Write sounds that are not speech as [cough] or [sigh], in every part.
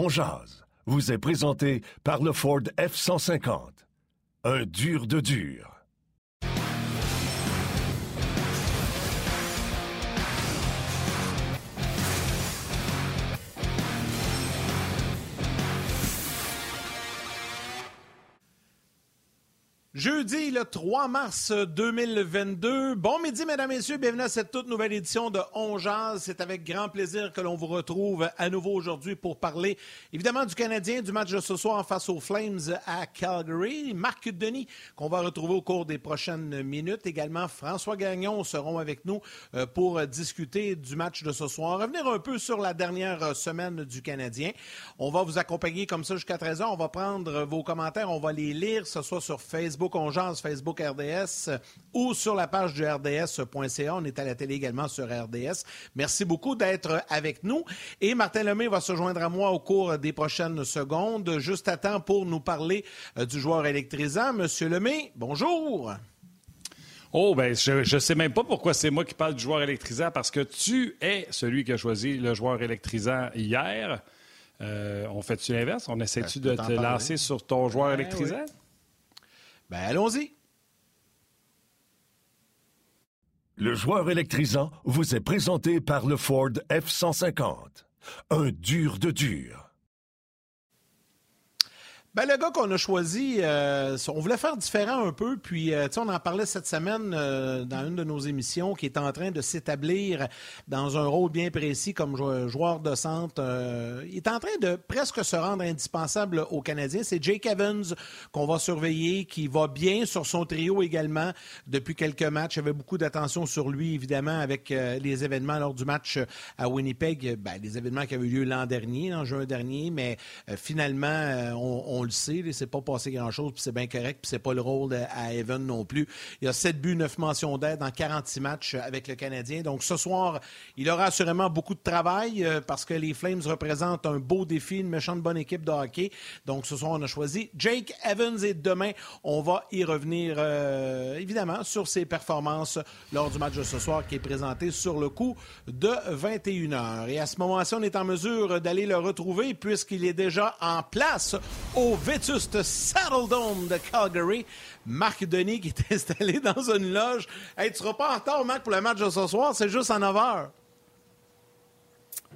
On vous est présenté par le Ford F-150. Un dur de dur. Jeudi, le 3 mars 2022. Bon midi, mesdames, messieurs. Bienvenue à cette toute nouvelle édition de On Jazz. C'est avec grand plaisir que l'on vous retrouve à nouveau aujourd'hui pour parler, évidemment, du Canadien, du match de ce soir face aux Flames à Calgary. Marc Denis, qu'on va retrouver au cours des prochaines minutes. Également, François Gagnon seront avec nous euh, pour discuter du match de ce soir. Revenir un peu sur la dernière semaine du Canadien. On va vous accompagner comme ça jusqu'à 13h. On va prendre vos commentaires. On va les lire, ce soit sur Facebook Facebook Facebook RDS ou sur la page du RDS.ca. On est à la télé également sur RDS. Merci beaucoup d'être avec nous. Et Martin Lemay va se joindre à moi au cours des prochaines secondes, juste à temps pour nous parler euh, du joueur électrisant. Monsieur Lemay, bonjour. Oh, ben, je ne sais même pas pourquoi c'est moi qui parle du joueur électrisant, parce que tu es celui qui a choisi le joueur électrisant hier. Euh, on fait-tu l'inverse? On essaie-tu ben, de te lancer sur ton joueur électrisant? Ben, allons-y. Le joueur électrisant vous est présenté par le Ford F-150. Un dur de dur. Ben, le gars qu'on a choisi, euh, on voulait faire différent un peu, puis euh, on en parlait cette semaine euh, dans une de nos émissions, qui est en train de s'établir dans un rôle bien précis comme joueur de centre. il est en train de presque se rendre indispensable aux Canadiens. C'est Jake Evans qu'on va surveiller, qui va bien sur son trio également depuis quelques matchs. Il y avait beaucoup d'attention sur lui, évidemment, avec les événements lors du match à Winnipeg, ben, les événements qui avaient eu lieu l'an dernier, en juin dernier, mais finalement, on, on le sait, il s'est pas passé grand-chose, puis c'est bien correct, puis c'est pas le rôle à Evan non plus. Il y a 7 buts, 9 mentions d'aide dans 46 matchs avec le Canadien. Donc ce soir, il aura assurément beaucoup de travail euh, parce que les Flames représentent un beau défi, une méchante bonne équipe de hockey. Donc ce soir, on a choisi Jake Evans et demain, on va y revenir euh, évidemment sur ses performances lors du match de ce soir qui est présenté sur le coup de 21h. Et à ce moment-ci, on est en mesure d'aller le retrouver puisqu'il est déjà en place au vétuste Saddle Dome de Calgary. Marc Denis qui est [laughs] installé dans une loge. Hey, tu seras pas en retard, Marc, pour le match de ce soir. C'est juste à 9 h.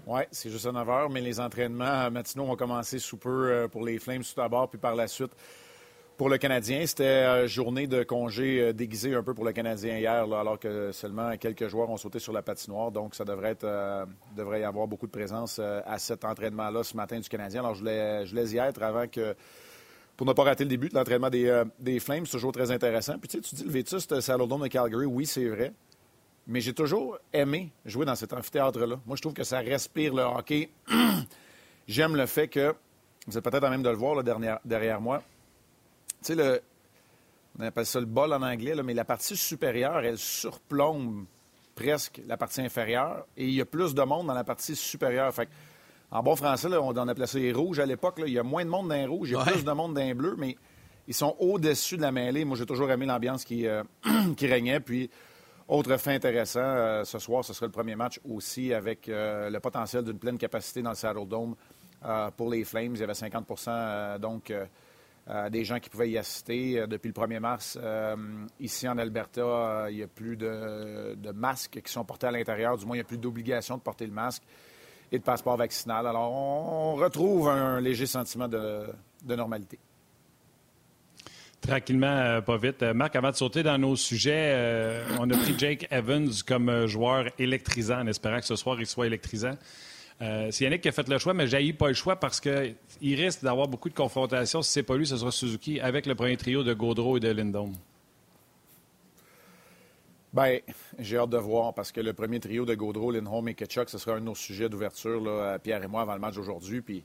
Oui, c'est juste à 9 h, mais les entraînements matinaux vont commencer sous peu euh, pour les Flames tout d'abord, puis par la suite pour le Canadien. C'était euh, journée de congé euh, déguisé un peu pour le Canadien hier, alors que seulement quelques joueurs ont sauté sur la patinoire. Donc, ça devrait, être, devrait y avoir beaucoup de présence à cet entraînement-là ce matin du Canadien. Alors, je voulais, je y être avant que pour ne pas rater le début de l'entraînement des, euh, Flames. C'est toujours très intéressant. Puis tu, sais, tu dis le Vétuste Saddledome de Calgary, oui, c'est vrai. Mais j'ai toujours aimé jouer dans cet amphithéâtre-là. Moi, je trouve que ça respire le hockey. [clears throat] J'aime le fait que, vous êtes peut-être en même de le voir derrière moi. Tu sais, le, on appelle ça le bol en anglais, là, mais la partie supérieure, elle surplombe presque la partie inférieure et il y a plus de monde dans la partie supérieure. Fait en bon français, on en appelait ça les rouges à l'époque. Il y a moins de monde dans les rouges, il y a plus de monde dans les bleus, mais ils sont au-dessus de la mêlée. Moi, j'ai toujours aimé l'ambiance qui, euh, [clears throat] qui régnait. Puis, autre fait intéressant, euh, ce soir, ce sera le premier match aussi avec euh, le potentiel d'une pleine capacité dans le Saddle Dome pour les Flames. Il y avait 50% donc des gens qui pouvaient y assister. depuis le 1er mars, ici en Alberta, il n'y a plus de, de, masques qui sont portés à l'intérieur. Du moins, il n'y a plus d'obligation de porter le masque et de passeport vaccinal. Alors, on retrouve un léger sentiment de, normalité. Tranquillement, euh, pas vite. Euh, Marc, avant de sauter dans nos sujets, euh, on a pris Jake Evans comme joueur électrisant en espérant que ce soir il soit électrisant. C'est Yannick qui a fait le choix, mais j'ai pas le choix parce qu'il risque d'avoir beaucoup de confrontations. Si ce n'est pas lui, ce sera Suzuki avec le premier trio de Gaudreau et de Lindholm. Bien, j'ai hâte de voir parce que le premier trio de Gaudreau, Lindholm et Ketchuk, ce sera un de nos sujets d'ouverture, Pierre et moi, avant le match d'aujourd'hui. Puis,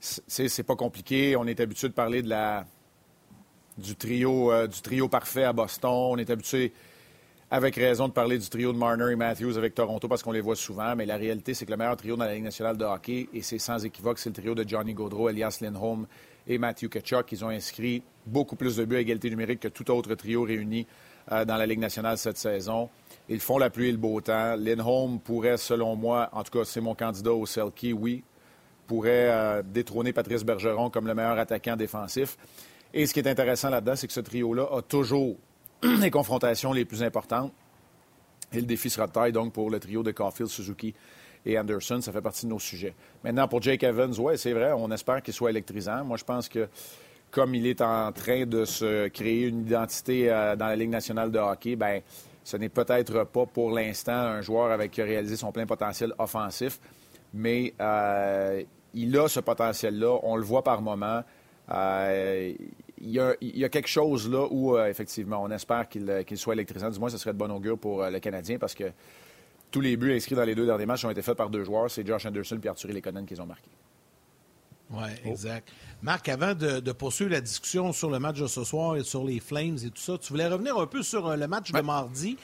c'est pas compliqué. On est habitué de parler du, trio, euh, du trio parfait à Boston. On est habitué, avec raison, de parler du trio de Marner et Matthews avec Toronto parce qu'on les voit souvent. Mais la réalité, c'est que le meilleur trio dans la Ligue nationale de hockey, et c'est sans équivoque, c'est le trio de Johnny Gaudreau, Elias Lindholm et Matthew Ketchuk. Ils ont inscrit beaucoup plus de buts à égalité numérique que tout autre trio réuni euh, dans la Ligue nationale cette saison. Ils font la pluie et le beau temps. Lindholm pourrait, selon moi, en tout cas, c'est mon candidat au Selkie, oui. pourrait détrôner Patrice Bergeron comme le meilleur attaquant défensif. Et ce qui est intéressant là-dedans, c'est que ce trio-là a toujours [clears throat] les confrontations les plus importantes. Et le défi sera de taille, donc, pour le trio de Caulfield, Suzuki et Anderson. Ça fait partie de nos sujets. Maintenant, pour Jake Evans, oui, c'est vrai, on espère qu'il soit électrisant. Moi, je pense que comme il est en train de se créer une identité euh, dans la Ligue nationale de hockey, ben ce n'est peut-être pas pour l'instant un joueur avec qui a son plein potentiel offensif, mais euh, il a ce potentiel-là. On le voit par moment. Euh, il, y a, quelque chose là où, effectivement, on espère qu'il soit électrisant. Du moins, ce serait de bon augure pour le Canadien parce que tous les buts inscrits dans les deux derniers matchs ont été faits par deux joueurs. C'est Josh Anderson et Arthur Lekonen qui les ont marqués. Oui, oh. exact. Marc, avant de, poursuivre la discussion sur le match de ce soir et sur les Flames et tout ça, tu voulais revenir un peu sur euh, le match de mardi.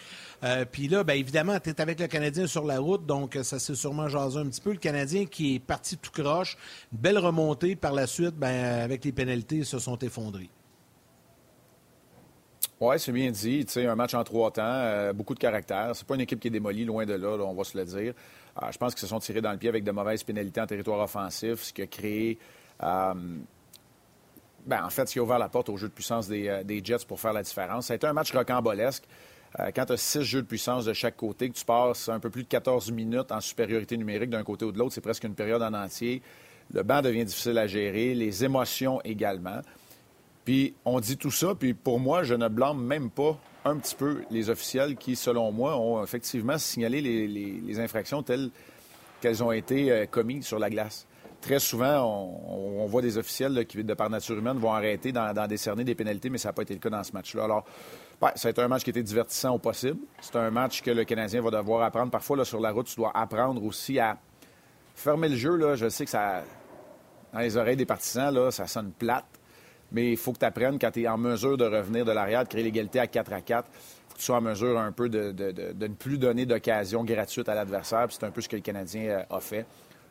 Euh, puis là, bien évidemment, tu es avec le Canadien sur la route, donc euh, ça s'est sûrement jasé un petit peu. Le Canadien qui est parti tout croche, une belle remontée. Par la suite, ben, avec les pénalités, se sont effondrés. Oui, c'est bien dit. Tu sais, un match en trois temps, beaucoup de caractère. C'est pas une équipe qui est démolie, loin de là, on va se le dire. Je pense qu'ils se sont tirés dans le pied avec de mauvaises pénalités en territoire offensif, ce qui a créé euh, ben, en fait, ce qui a ouvert la porte au jeu de puissance des, euh, Jets pour faire la différence. Ça a été un match rocambolesque. Euh, quand tu as six jeux de puissance de chaque côté, que tu passes un peu plus de 14 minutes en supériorité numérique d'un côté ou de l'autre, c'est presque une période en entier. Le banc devient difficile à gérer, les émotions également. Puis on dit tout ça, puis pour moi, je ne blâme même pas un petit peu les officiels qui, selon moi, ont effectivement signalé les infractions telles qu'elles ont été commises sur la glace très souvent, on, voit des officiels qui, de par nature humaine, vont arrêter d'en décerner des pénalités, mais ça n'a pas été le cas dans ce match-là. Alors, ça a été un match qui était divertissant au possible. C'est un match que le Canadien va devoir apprendre. Parfois, sur la route, tu dois apprendre aussi à fermer le jeu. Là. Je sais que ça, dans les oreilles des partisans, là, ça sonne plate, mais il faut que tu apprennes quand tu es en mesure de revenir de l'arrière, de créer l'égalité à 4 à 4 faut que tu sois en mesure un peu de, ne plus donner d'occasion gratuite à l'adversaire. C'est un peu ce que le Canadien euh, a fait.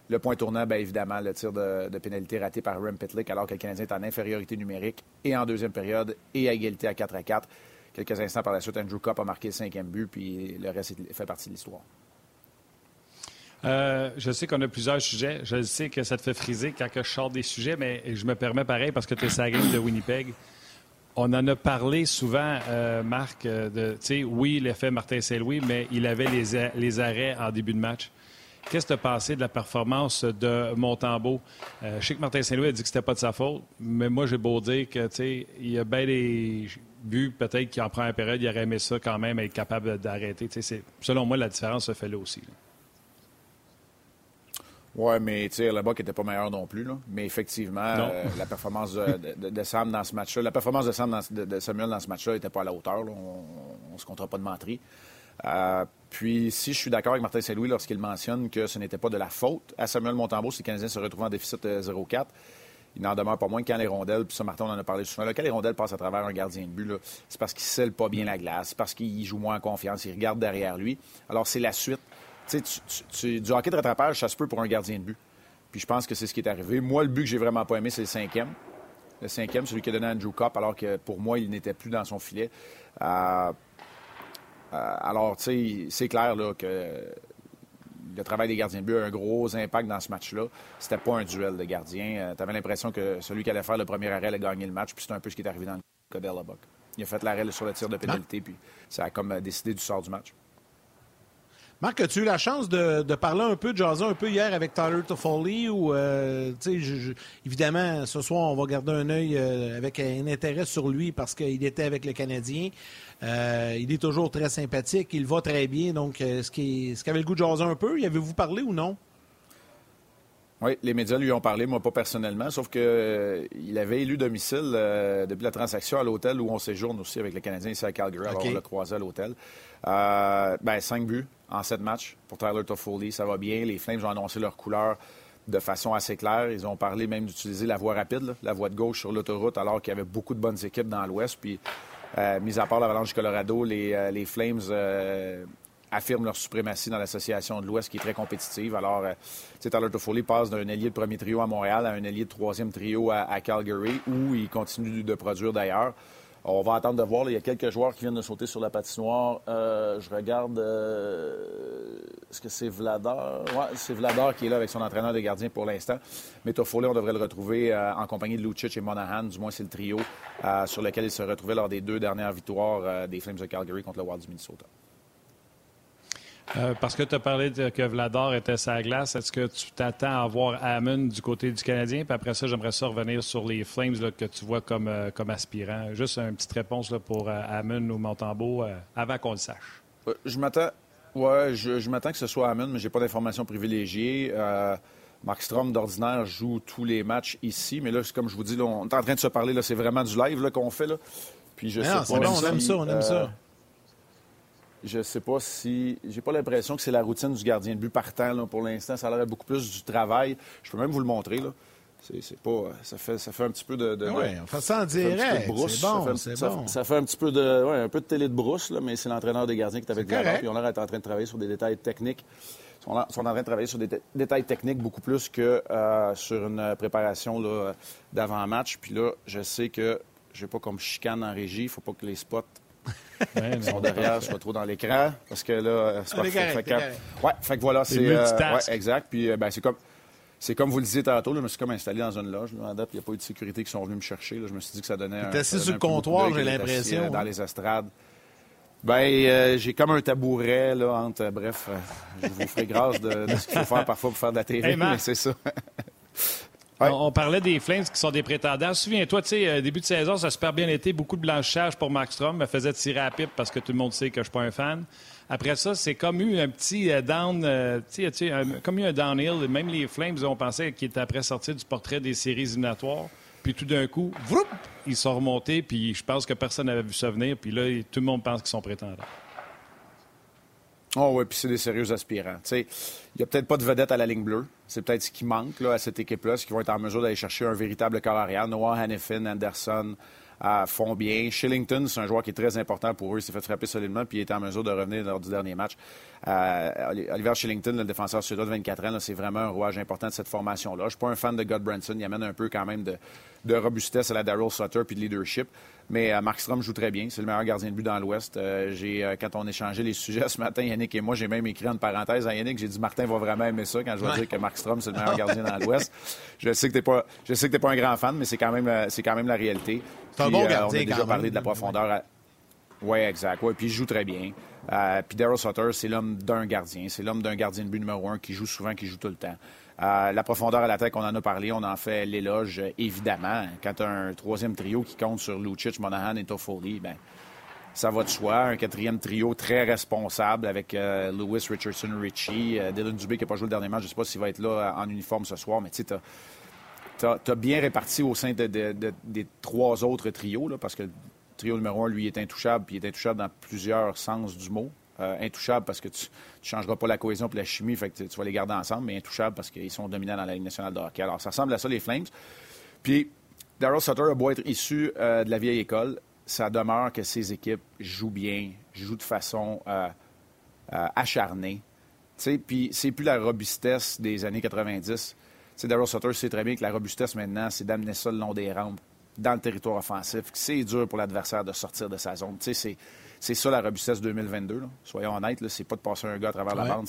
Le point tournant, bien évidemment, le tir de, pénalité raté par Rem Pitlick, alors que le Canadien est en infériorité numérique et en deuxième période et à égalité à 4 à 4. Quelques instants par la suite, Andrew Copp a marqué le cinquième but, puis le reste fait partie de l'histoire. Euh, je sais qu'on a plusieurs sujets. Je sais que ça te fait friser quand je sors des sujets, mais je me permets pareil parce que tu es sa de Winnipeg. On en a parlé souvent, euh, Marc, euh, de, oui, l'effet Martin Saint-Louis, mais il avait les, les arrêts en début de match. Qu'est-ce que tu as pensé de la performance de Montembeau? Euh, je sais que Martin Saint-Louis a dit que c'était pas de sa faute, mais moi, j'ai beau dire que, tu il y a bien des buts, peut-être qu'en première période, il aurait aimé ça quand même, être capable d'arrêter. selon moi, la différence se fait là aussi. Oui, mais le qui n'était pas meilleur non plus. Mais effectivement, euh, la performance de, Sam dans ce match-là, la performance de, Sam de, Samuel dans ce match-là n'était pas à la hauteur. On ne se comptera pas de menterie. Euh, puis, si je suis d'accord avec Martin Saint-Louis lorsqu'il mentionne que ce n'était pas de la faute à Samuel Montembeau si le Canadien se retrouve en déficit de 0-4, il n'en demeure pas moins que quand les rondelles, puis ça, Martin, on en a parlé souvent, là, quand les rondelles passent à travers un gardien de but, c'est parce qu'il ne scelle pas bien la glace, parce qu'il joue moins en confiance, il regarde derrière lui. Alors, c'est la suite. Tu sais, du hockey de rattrapage, ça se peut pour un gardien de but. Puis je pense que c'est ce qui est arrivé. Moi, le but que j'ai vraiment pas aimé, c'est le cinquième. Le cinquième, celui qui a donné à Andrew Cup, alors que pour moi, il n'était plus dans son filet. Euh, euh, alors, tu sais, c'est clair là, que le travail des gardiens de but a un gros impact dans ce match-là. C'était pas un duel de gardiens. Euh, tu avais l'impression que celui qui allait faire le premier arrêt allait gagner le match, puis c'est un peu ce qui est arrivé dans le cas d'Ellebuck. Il a fait l'arrêt sur le tir de pénalité, puis ça a comme décidé du sort du match. Marc, as-tu eu la chance de, parler un peu, de jaser un peu hier avec Tyler Toffoli ou, euh, évidemment, ce soir, on va garder un œil euh, avec un intérêt sur lui parce qu'il était avec le Canadien. Euh, il est toujours très sympathique, il va très bien. Donc, est-ce qu'il avait le goût de jaser un peu? Y avez-vous parlé ou non? Oui, les médias lui ont parlé, moi pas personnellement, sauf qu'il avait élu domicile depuis la transaction à l'hôtel où on séjourne aussi avec le Canadien ici à Calgary. Alors on l'a croisé à l'hôtel. ben, cinq buts, en sept matchs pour Tyler Toffoli. Ça va bien. Les Flames ont annoncé leur couleur de façon assez claire. Ils ont parlé même d'utiliser la voie rapide, la voie de gauche sur l'autoroute, alors qu'il y avait beaucoup de bonnes équipes dans l'Ouest. Puis, euh, mis à part l'Avalanche du Colorado, les, euh, les Flames euh, affirment leur suprématie dans l'association de l'Ouest qui est très compétitive. Alors, Tyler Toffoli passe d'un allié de premier trio à Montréal à un allié de troisième trio à, Calgary, où il continue de produire d'ailleurs. On va attendre de voir. il y a quelques joueurs qui viennent de sauter sur la patinoire. Euh, je regarde. Euh, est-ce que c'est Vladar? Oui, c'est Vladar qui est là avec son entraîneur de gardien pour l'instant. Mais Toffoli, on devrait le retrouver euh, en compagnie de Lucic et Monahan. Du moins, c'est le trio sur lequel il se retrouvait lors des deux dernières victoires des Flames de Calgary contre le Wild du Minnesota. Euh, parce que tu as parlé de, que Vladar était sa glace, est-ce que tu t'attends à voir Hammond du côté du Canadien? Puis après ça, j'aimerais ça revenir sur les Flames que tu vois comme, euh, comme aspirant. Juste une petite réponse là, pour euh, Hammond ou Montembeau avant qu'on le sache. je m'attends. Ouais, je, m'attends que ce soit Hammond, mais j'ai pas d'informations privilégiées. Mark Strom, d'ordinaire, joue tous les matchs ici, mais là, comme je vous dis, on est en train de se parler, c'est vraiment du live qu'on fait. Là. Puis je sais pas, on aime ça, on aime ça je sais pas si. J'ai pas l'impression que c'est la routine du gardien de but partant. pour l'instant, ça a l'air beaucoup plus du travail. Je peux même vous le montrer. Là. C'est, pas. Ça fait, ça fait un petit peu de. oui, on fait ça en direct. C'est bon, c'est bon. Ça, fait un petit peu de. Ouais, un peu de télé de brousse, là, mais c'est l'entraîneur des gardiens qui est avec Puis on a l'air en train de travailler sur des détails techniques. Ils sont, en train de travailler sur des détails techniques beaucoup plus que euh, sur une préparation d'avant-match. Puis là, je sais que je n'ai pas comme chicane en régie. Il ne faut pas que les spots ben, sont derrière, soit trop dans l'écran, parce que là, c'est pas fait, que, ouais, fait que voilà, c'est euh, ouais, exact. Puis euh, ben, c'est comme c'est comme vous le disiez tantôt, je me suis comme installé dans une loge. Là, il n'y a pas eu de sécurité qui sont venus me chercher. je me suis dit que ça donnait. Tu assis sur le comptoir, j'ai l'impression. Euh, dans les estrades. Ben, j'ai comme un tabouret, là, entre. bref, je vous ferai grâce de, ce qu'il faut faire parfois pour faire de la télé, mais c'est ça. [laughs] On, parlait des Flames qui sont des prétendants. Souviens-toi, tu sais, euh, début de saison, ça a super bien été. Beaucoup de blanchissage pour Max Strom. me faisait tirer à pipe parce que tout le monde sait que je suis pas un fan. Après ça, c'est comme eu un petit euh, down, euh, sais, comme eu un downhill. Même les Flames ont pensé qu'ils étaient après sortir du portrait des séries éliminatoires. Puis tout d'un coup, ils sont remontés. Puis je pense que personne n'avait vu ça venir. Puis là, tout le monde pense qu'ils sont prétendants. Oh oui, puis c'est des sérieux aspirants. Il n'y a peut-être pas de vedette à la ligne bleue. C'est peut-être ce qui manque là, à cette équipe-là, ce qui vont être en mesure d'aller chercher un véritable corps arrière. Noah Hannifin, Anderson euh, font bien. Shillington, c'est un joueur qui est très important pour eux. Il s'est fait frapper solidement, puis il était en mesure de revenir lors du dernier match. Euh, Oliver Shillington, le défenseur suédois de 24 ans, c'est vraiment un rouage important de cette formation-là. Je ne suis pas un fan de God Branson. Il amène un peu quand même de, de robustesse à la Daryl Sutter puis de leadership. Mais euh, Mark Strom joue très bien. C'est le meilleur gardien de but dans l'Ouest. Euh, j'ai, euh, quand on échangeait les sujets [laughs] ce matin, Yannick et moi, j'ai même écrit en parenthèse à Yannick, j'ai dit Martin va vraiment aimer ça quand je vais dire que Mark Strom, c'est le meilleur [laughs] gardien dans l'Ouest. Je sais que t'es pas, je sais que t'es pas un grand fan, mais c'est quand même, c'est quand même la réalité. C'est un bon gardien. on a déjà parlé de la profondeur. Oui, exact. Ouais, puis il joue très bien. puis Daryl Sutter, c'est l'homme d'un gardien. C'est l'homme d'un gardien de but numéro un qui joue souvent, qui joue tout le temps. Euh, la profondeur à la tête, on en a parlé, on en fait l'éloge, évidemment. Quand un troisième trio qui compte sur Lucic, Monahan et Toffoli, ben, ça va de soi. Un quatrième trio très responsable avec euh, Lewis, Richardson, Ritchie. Euh, Dylan Dubé qui n'a pas joué le dernier match, je ne sais pas s'il va être là en uniforme ce soir, mais tu sais, tu as, bien réparti au sein des trois autres trios, parce que le trio numéro un, lui, est intouchable, puis il est intouchable dans plusieurs sens du mot. Euh, intouchable parce que tu ne changeras pas la cohésion et la chimie, fait que tu vas les garder ensemble, mais intouchable parce qu'ils sont dominants dans la Ligue nationale de hockey. Alors, ça ressemble à ça, les Flames. Puis, Daryl Sutter a beau être issu euh, de la vieille école, ça demeure que ses équipes jouent bien, jouent de façon euh, acharnée. Puis, c'est plus la robustesse des années 90. T'sais, Daryl Sutter sait très bien que la robustesse maintenant, c'est d'amener ça le long des rampes, dans le territoire offensif. C'est dur pour l'adversaire de sortir de sa zone. C'est c'est ça la robustesse 2022. Soyons honnêtes, c'est pas de passer un gars à travers la bande,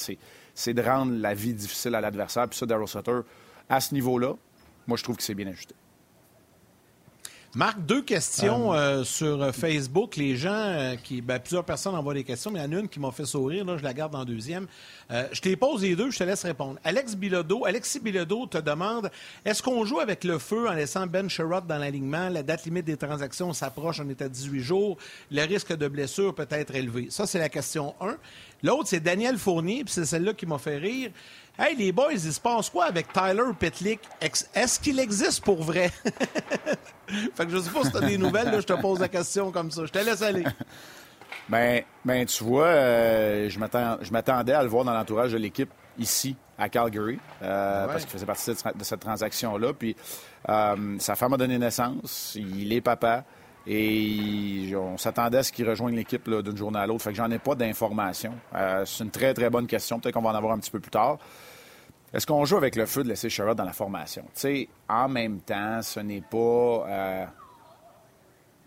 c'est de rendre la vie difficile à l'adversaire. Puis ça, Daryl Sutter, à ce niveau-là, moi, je trouve que c'est bien ajusté. Marc, deux questions euh, sur euh, Facebook. Les gens euh, qui. Ben, plusieurs personnes envoient des questions, mais il y en a une qui m'a fait sourire. Là, je la garde en deuxième. je te pose les deux, je te laisse répondre. Alex Bilodeau, Alexis Bilodeau te demande est-ce qu'on joue avec le feu en laissant Ben Sherrod dans l'alignement? La date limite des transactions s'approche, on est à 18 jours. Le risque de blessure peut être élevé. Ça, c'est la question 1. L'autre, c'est Daniel Fournier, puis c'est celle-là qui m'a fait rire. Hey, les boys, il se passe quoi avec Tyler Petlick? Est-ce qu'il existe pour vrai? [laughs] fait que je sais pas si tu as des nouvelles, là, je te pose la question comme ça. Je te laisse aller. [laughs] Ben, ben tu vois, euh, je m'attendais à le voir dans l'entourage de l'équipe ici, à Calgary, euh, parce qu'il faisait partie de cette transaction-là. Puis, euh, sa femme a donné naissance, il est papa. Et on s'attendait à ce qu'il rejoigne l'équipe d'une journée à l'autre. Fait que j'en ai pas d'informations. c'est une très, très bonne question. Peut-être qu'on va en avoir un petit peu plus tard. Est-ce qu'on joue avec le feu de laisser Sherrod dans la formation? en même temps, ce n'est pas. Euh,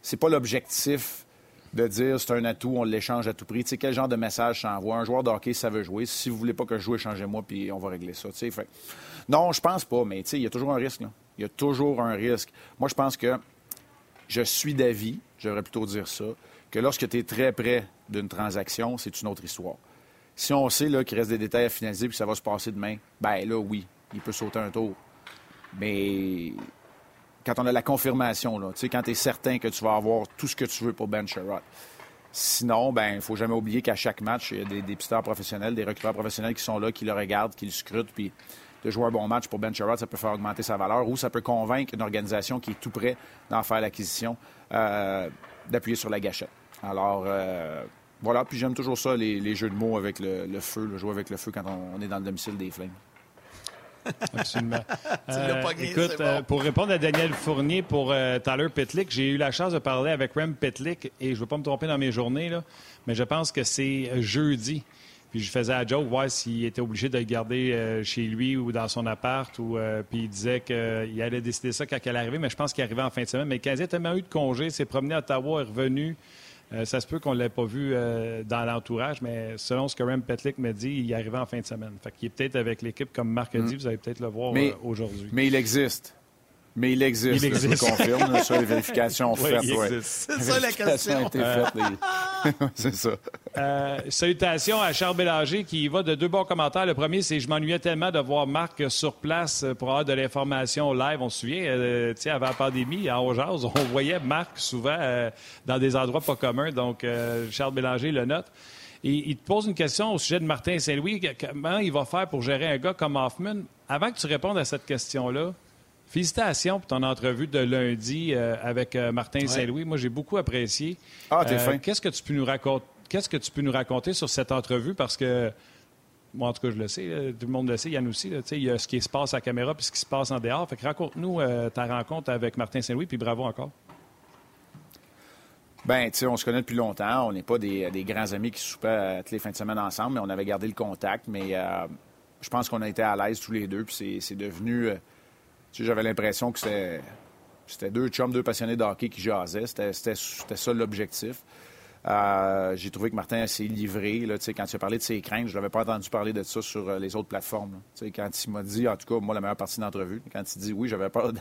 c'est pas l'objectif de dire c'est un atout, on l'échange à tout prix. Quel genre de message ça envoie? Un joueur de hockey, ça veut jouer. Si vous voulez pas que je joue, changez-moi, puis on va régler ça. Non, je pense pas, mais il y a toujours un risque. Il y a toujours un risque. Moi, je pense que je suis d'avis, j'aurais plutôt dire ça, que lorsque tu es très près d'une transaction, c'est une autre histoire. Si on sait qu'il reste des détails à finaliser puis que ça va se passer demain, ben là, oui, il peut sauter un tour. Mais quand on a la confirmation, là, quand tu es certain que tu vas avoir tout ce que tu veux pour Ben Sherrod. Sinon, ben, il ne faut jamais oublier qu'à chaque match, il y a des, des professionnels, des recruteurs professionnels qui sont là, qui le regardent, qui le scrutent, puis de jouer un bon match pour Ben Sherrod, ça peut faire augmenter sa valeur ou ça peut convaincre une organisation qui est tout prêt d'en faire l'acquisition euh, d'appuyer sur la gâchette. Alors, euh, voilà. Puis j'aime toujours ça, les, jeux de mots avec le, feu, le jouer avec le feu quand on, est dans le domicile des Flames. [laughs] Absolument. Euh, écoute, pour répondre à Daniel Fournier pour Tyler Pitlick, j'ai eu la chance de parler avec Rem Pitlick et je ne veux pas me tromper dans mes journées, là, mais je pense que c'est jeudi puis je faisais à Joe voir s'il était obligé de le garder euh, chez lui ou dans son appart. Ou, euh, puis il disait qu'il allait décider ça quand elle arrivait, mais je pense qu'il arrivait en fin de semaine. Mais le Canadien a tellement eu de congé, s'est promené à Ottawa, est revenu. Euh, ça se peut qu'on ne l'ait pas vu dans l'entourage, mais selon ce que Rem Petlick me dit, il arrivait en fin de semaine. Fait qu'il est peut-être avec l'équipe comme Marc a dit, mm. vous allez peut-être le voir aujourd'hui. Mais il existe. Mais il existe, il existe. je confirme, sur les [laughs] vérifications faites. C'est ça la question. [laughs] [laughs] c'est ça. Euh, salutations à Charles Bélanger qui va de deux bons commentaires. Le premier, c'est je m'ennuyais tellement de voir Marc sur place pour avoir de l'information live. On se souvient, euh, avant la pandémie, en Haut-Jazz, on voyait Marc souvent euh, dans des endroits pas communs. Donc, Charles Bélanger le note. Et il te pose une question au sujet de Martin Saint-Louis. Comment il va faire pour gérer un gars comme Hoffman? Avant que tu répondes à cette question-là, Félicitations pour ton entrevue de lundi euh, avec euh, Martin Saint-Louis. Moi, j'ai beaucoup apprécié. Ah, t'es euh, fin. Qu'est-ce que tu peux nous raconter? Qu'est-ce que tu peux nous raconter sur cette entrevue? Parce que, moi, en tout cas, je le sais, tout le monde le sait, Yann aussi. il y a ce qui se passe à la caméra puis ce qui se passe en dehors. Fait que raconte-nous ta rencontre avec Martin Saint-Louis, puis bravo encore. Ben, tu sais, on se connaît depuis longtemps. On n'est pas des, grands amis qui soupaient toutes les fins de semaine ensemble, mais on avait gardé le contact. Mais je pense qu'on a été à l'aise tous les deux, puis c'est devenu j'avais l'impression que c'était deux chums, deux passionnés de hockey qui jasaient. C'était ça l'objectif. Euh, j'ai trouvé que Martin s'est livré. Quand tu as parlé de ses craintes, je l'avais pas entendu parler de ça sur euh, les autres plateformes. Quand il m'a dit, en tout cas, moi, la meilleure partie d'entrevue, quand il dit oui, j'avais peur,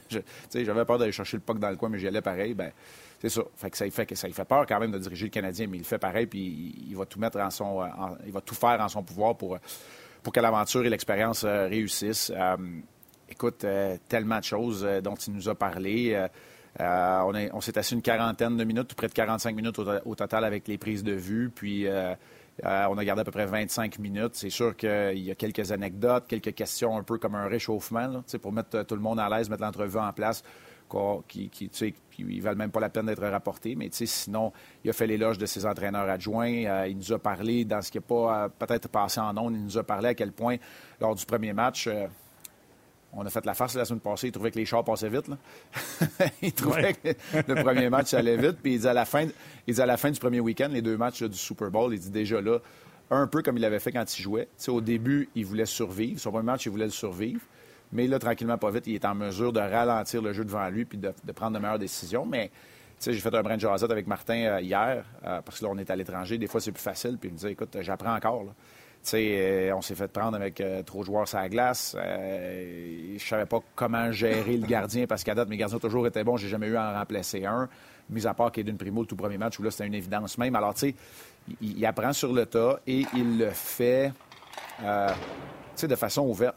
j'avais peur d'aller chercher le puck dans le coin, mais j'y allais pareil, ben c'est ça. Fait que ça, fait, ça fait peur quand même de diriger le Canadien, mais il fait pareil, puis il, va tout mettre en son. il va tout faire en son pouvoir pour, pour que l'aventure et l'expérience euh, réussissent écoute, euh, tellement de choses euh, dont il nous a parlé. Euh, on, s'est assis une quarantaine de minutes, près de 45 minutes au, total avec les prises de vue. Puis on a gardé à peu près 25 minutes. C'est sûr qu'il y a quelques anecdotes, quelques questions un peu comme un réchauffement, pour mettre tout le monde à l'aise, mettre l'entrevue en place. Qui, qui, valent même pas la peine d'être rapportés. Mais sinon, il a fait l'éloge de ses entraîneurs adjoints. il nous a parlé dans ce qui n'est pas peut-être passé en ondes. Il nous a parlé à quel point, lors du premier match, on a fait la farce la semaine passée. Il trouvait que les chars passaient vite. [laughs] il trouvait que le premier match allait vite. Puis il dit à la fin, il à la fin du premier week-end, les deux matchs du Super Bowl, il dit déjà là, un peu comme il avait fait quand il jouait. au début, il voulait survivre. Son premier match, il voulait le survivre. Mais là, tranquillement, pas vite, il est en mesure de ralentir le jeu devant lui puis de, prendre de meilleures décisions. Mais j'ai fait un brin de jasette avec Martin euh, hier, euh, parce que là, on est à l'étranger. Des fois, c'est plus facile. Puis il me dit Écoute, j'apprends encore. Euh, on s'est fait prendre avec euh, trop de joueurs sur la glace. Euh, je savais pas comment gérer le gardien parce qu'à date, mes gardiens ont toujours été bons. J'ai jamais eu à en remplacer un, mis à part d'une Primo le tout premier match où là, c'était une évidence même. Alors, tu sais, il, apprend sur le tas et il le fait de façon ouverte,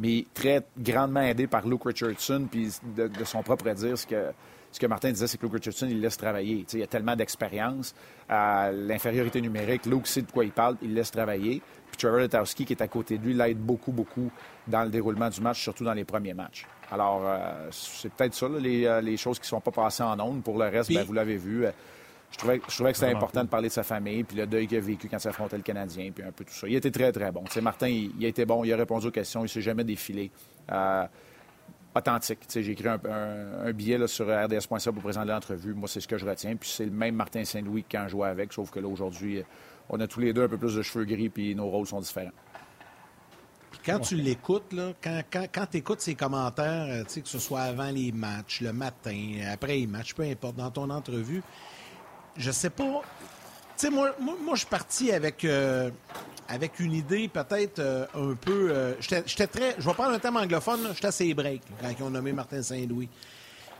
mais très grandement aidé par Luke Richardson, puis de, son propre dire, ce que ce que Martin disait, c'est que Luke Richardson, il laisse travailler. il a tellement d'expérience. L'infériorité numérique, Luke sait de quoi il parle, il laisse travailler. Puis Trevor Letowski, qui est à côté de lui, l'aide beaucoup, beaucoup dans le déroulement du match, surtout dans les premiers matchs. Alors, euh, c'est peut-être ça, euh, les, choses qui ne sont pas passées en ondes. Pour le reste, ben, vous l'avez vu. Euh, je trouvais, je trouvais que c'était important de parler de sa famille, puis le deuil qu'il a vécu quand il affrontait le Canadien, puis un peu tout ça. Il était très, très bon. Martin, il, a été bon, il a répondu aux questions, il ne s'est jamais défilé. Authentique. J'ai écrit un, billet sur rds.ca pour présenter l'entrevue. Moi, c'est ce que je retiens. Puis c'est le même Martin Saint-Louis quand je jouais avec, sauf que là, aujourd'hui, on a tous les deux un peu plus de cheveux gris, puis nos rôles sont différents. quand tu l'écoutes, quand, quand, quand tu écoutes ses commentaires, euh, que ce soit avant les matchs, le matin, après les matchs, peu importe, dans ton entrevue, je sais pas. Sais, moi, moi, je suis parti avec, euh, avec une idée peut-être euh, un peu. Euh, j'étais très. Je vais prendre un thème anglophone, j'étais assez break quand ils ont nommé Martin Saint-Louis.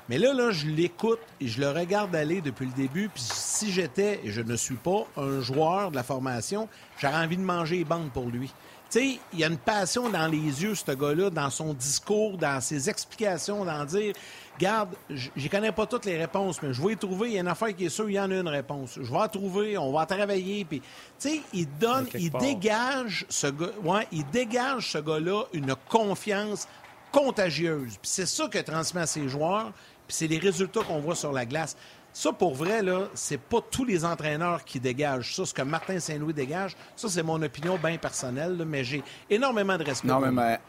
Mais là, là, je l'écoute et je le regarde aller depuis le début. Puis si j'étais, et je ne suis pas, un joueur de la formation, j'aurais envie de manger les bandes pour lui. Tu sais, il y a une passion dans les yeux, ce gars-là, dans son discours, dans ses explications, dans dire Garde, je connais pas toutes les réponses, mais je vais y trouver. Il y a une affaire qui est sûre, il y en a une réponse. Je vais la trouver, on va travailler. Puis, tu sais, il donne, il dégage ce gars, ouais, il dégage ce gars-là une confiance contagieuse. Puis c'est ça que transmet à ses joueurs. Puis c'est les résultats qu'on voit sur la glace. Ça, pour vrai, là, c'est pas tous les entraîneurs qui dégagent ça. Ce que Martin Saint-Louis dégage, ça, c'est mon opinion bien personnelle, mais j'ai énormément de respect. Non, mais,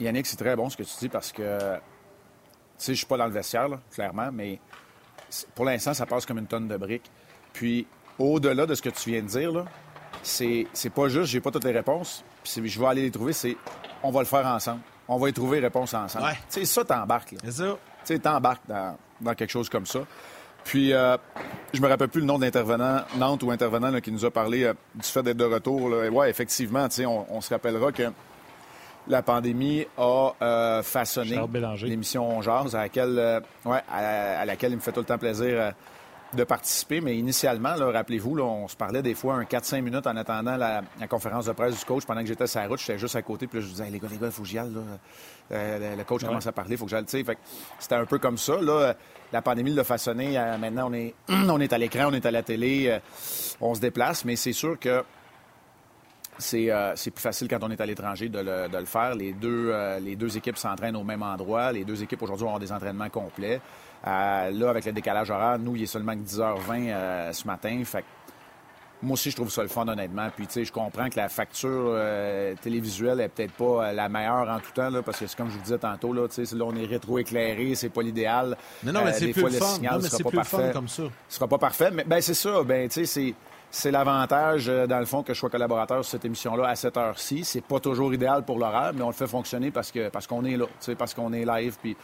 Yannick, c'est très bon ce que tu dis parce que, tu sais, je suis pas dans le vestiaire, clairement, mais pour l'instant, ça passe comme une tonne de briques. Puis, au-delà de ce que tu viens de dire, là, c'est, pas juste, j'ai pas toutes les réponses, puis je vais aller les trouver, c'est on va le faire ensemble. On va y trouver réponse ensemble. Ouais. Tu sais, ça, t'embarques. C'est ça. Tu sais, t'embarques dans dans quelque chose comme ça. Puis, euh, je me rappelle plus le nom de l'intervenant, Nantes ou intervenant qui nous a parlé euh, du fait d'être de retour. Oui, effectivement, on, on se rappellera que la pandémie a euh, façonné l'émission Jazz, à laquelle, ouais, à, laquelle il me fait tout le temps plaisir de participer. Mais initialement, rappelez-vous, on se parlait des fois un 4-5 minutes en attendant la, conférence de presse du coach pendant que j'étais sur la route. J'étais juste à côté. Puis je disais, les gars, les gars, il faut que j'y aille. Euh, le coach commence à parler, il faut que j'aille. C'était un peu comme ça. Là, la pandémie l'a façonné. Euh, maintenant, on est, [clears throat] on est à l'écran, on est à la télé, euh, on se déplace. Mais c'est sûr que c'est plus facile quand on est à l'étranger de le, faire. Les deux, les deux équipes s'entraînent au même endroit. Les deux équipes aujourd'hui ont des entraînements complets. Là, avec le décalage horaire, nous, il est seulement 10h20 ce matin. Fait moi aussi, je trouve ça le fun, honnêtement. Puis, tu sais, je comprends que la facture euh, télévisuelle est peut-être pas euh, la meilleure en tout temps, là, parce que c'est comme je vous disais tantôt, là, tu sais, là, on est rétro-éclairé, c'est pas l'idéal. Non, non, mais euh, c'est plus le fun. Non, mais c'est plus fun comme ça. Ce sera pas parfait, mais ben, c'est ça. Ben, tu sais, c'est c'est l'avantage, dans le fond, que je sois collaborateur sur cette émission-là à cette heure-ci. C'est pas toujours idéal pour l'horaire, mais on le fait fonctionner parce que parce qu'on est là, parce qu'on est live. Puis,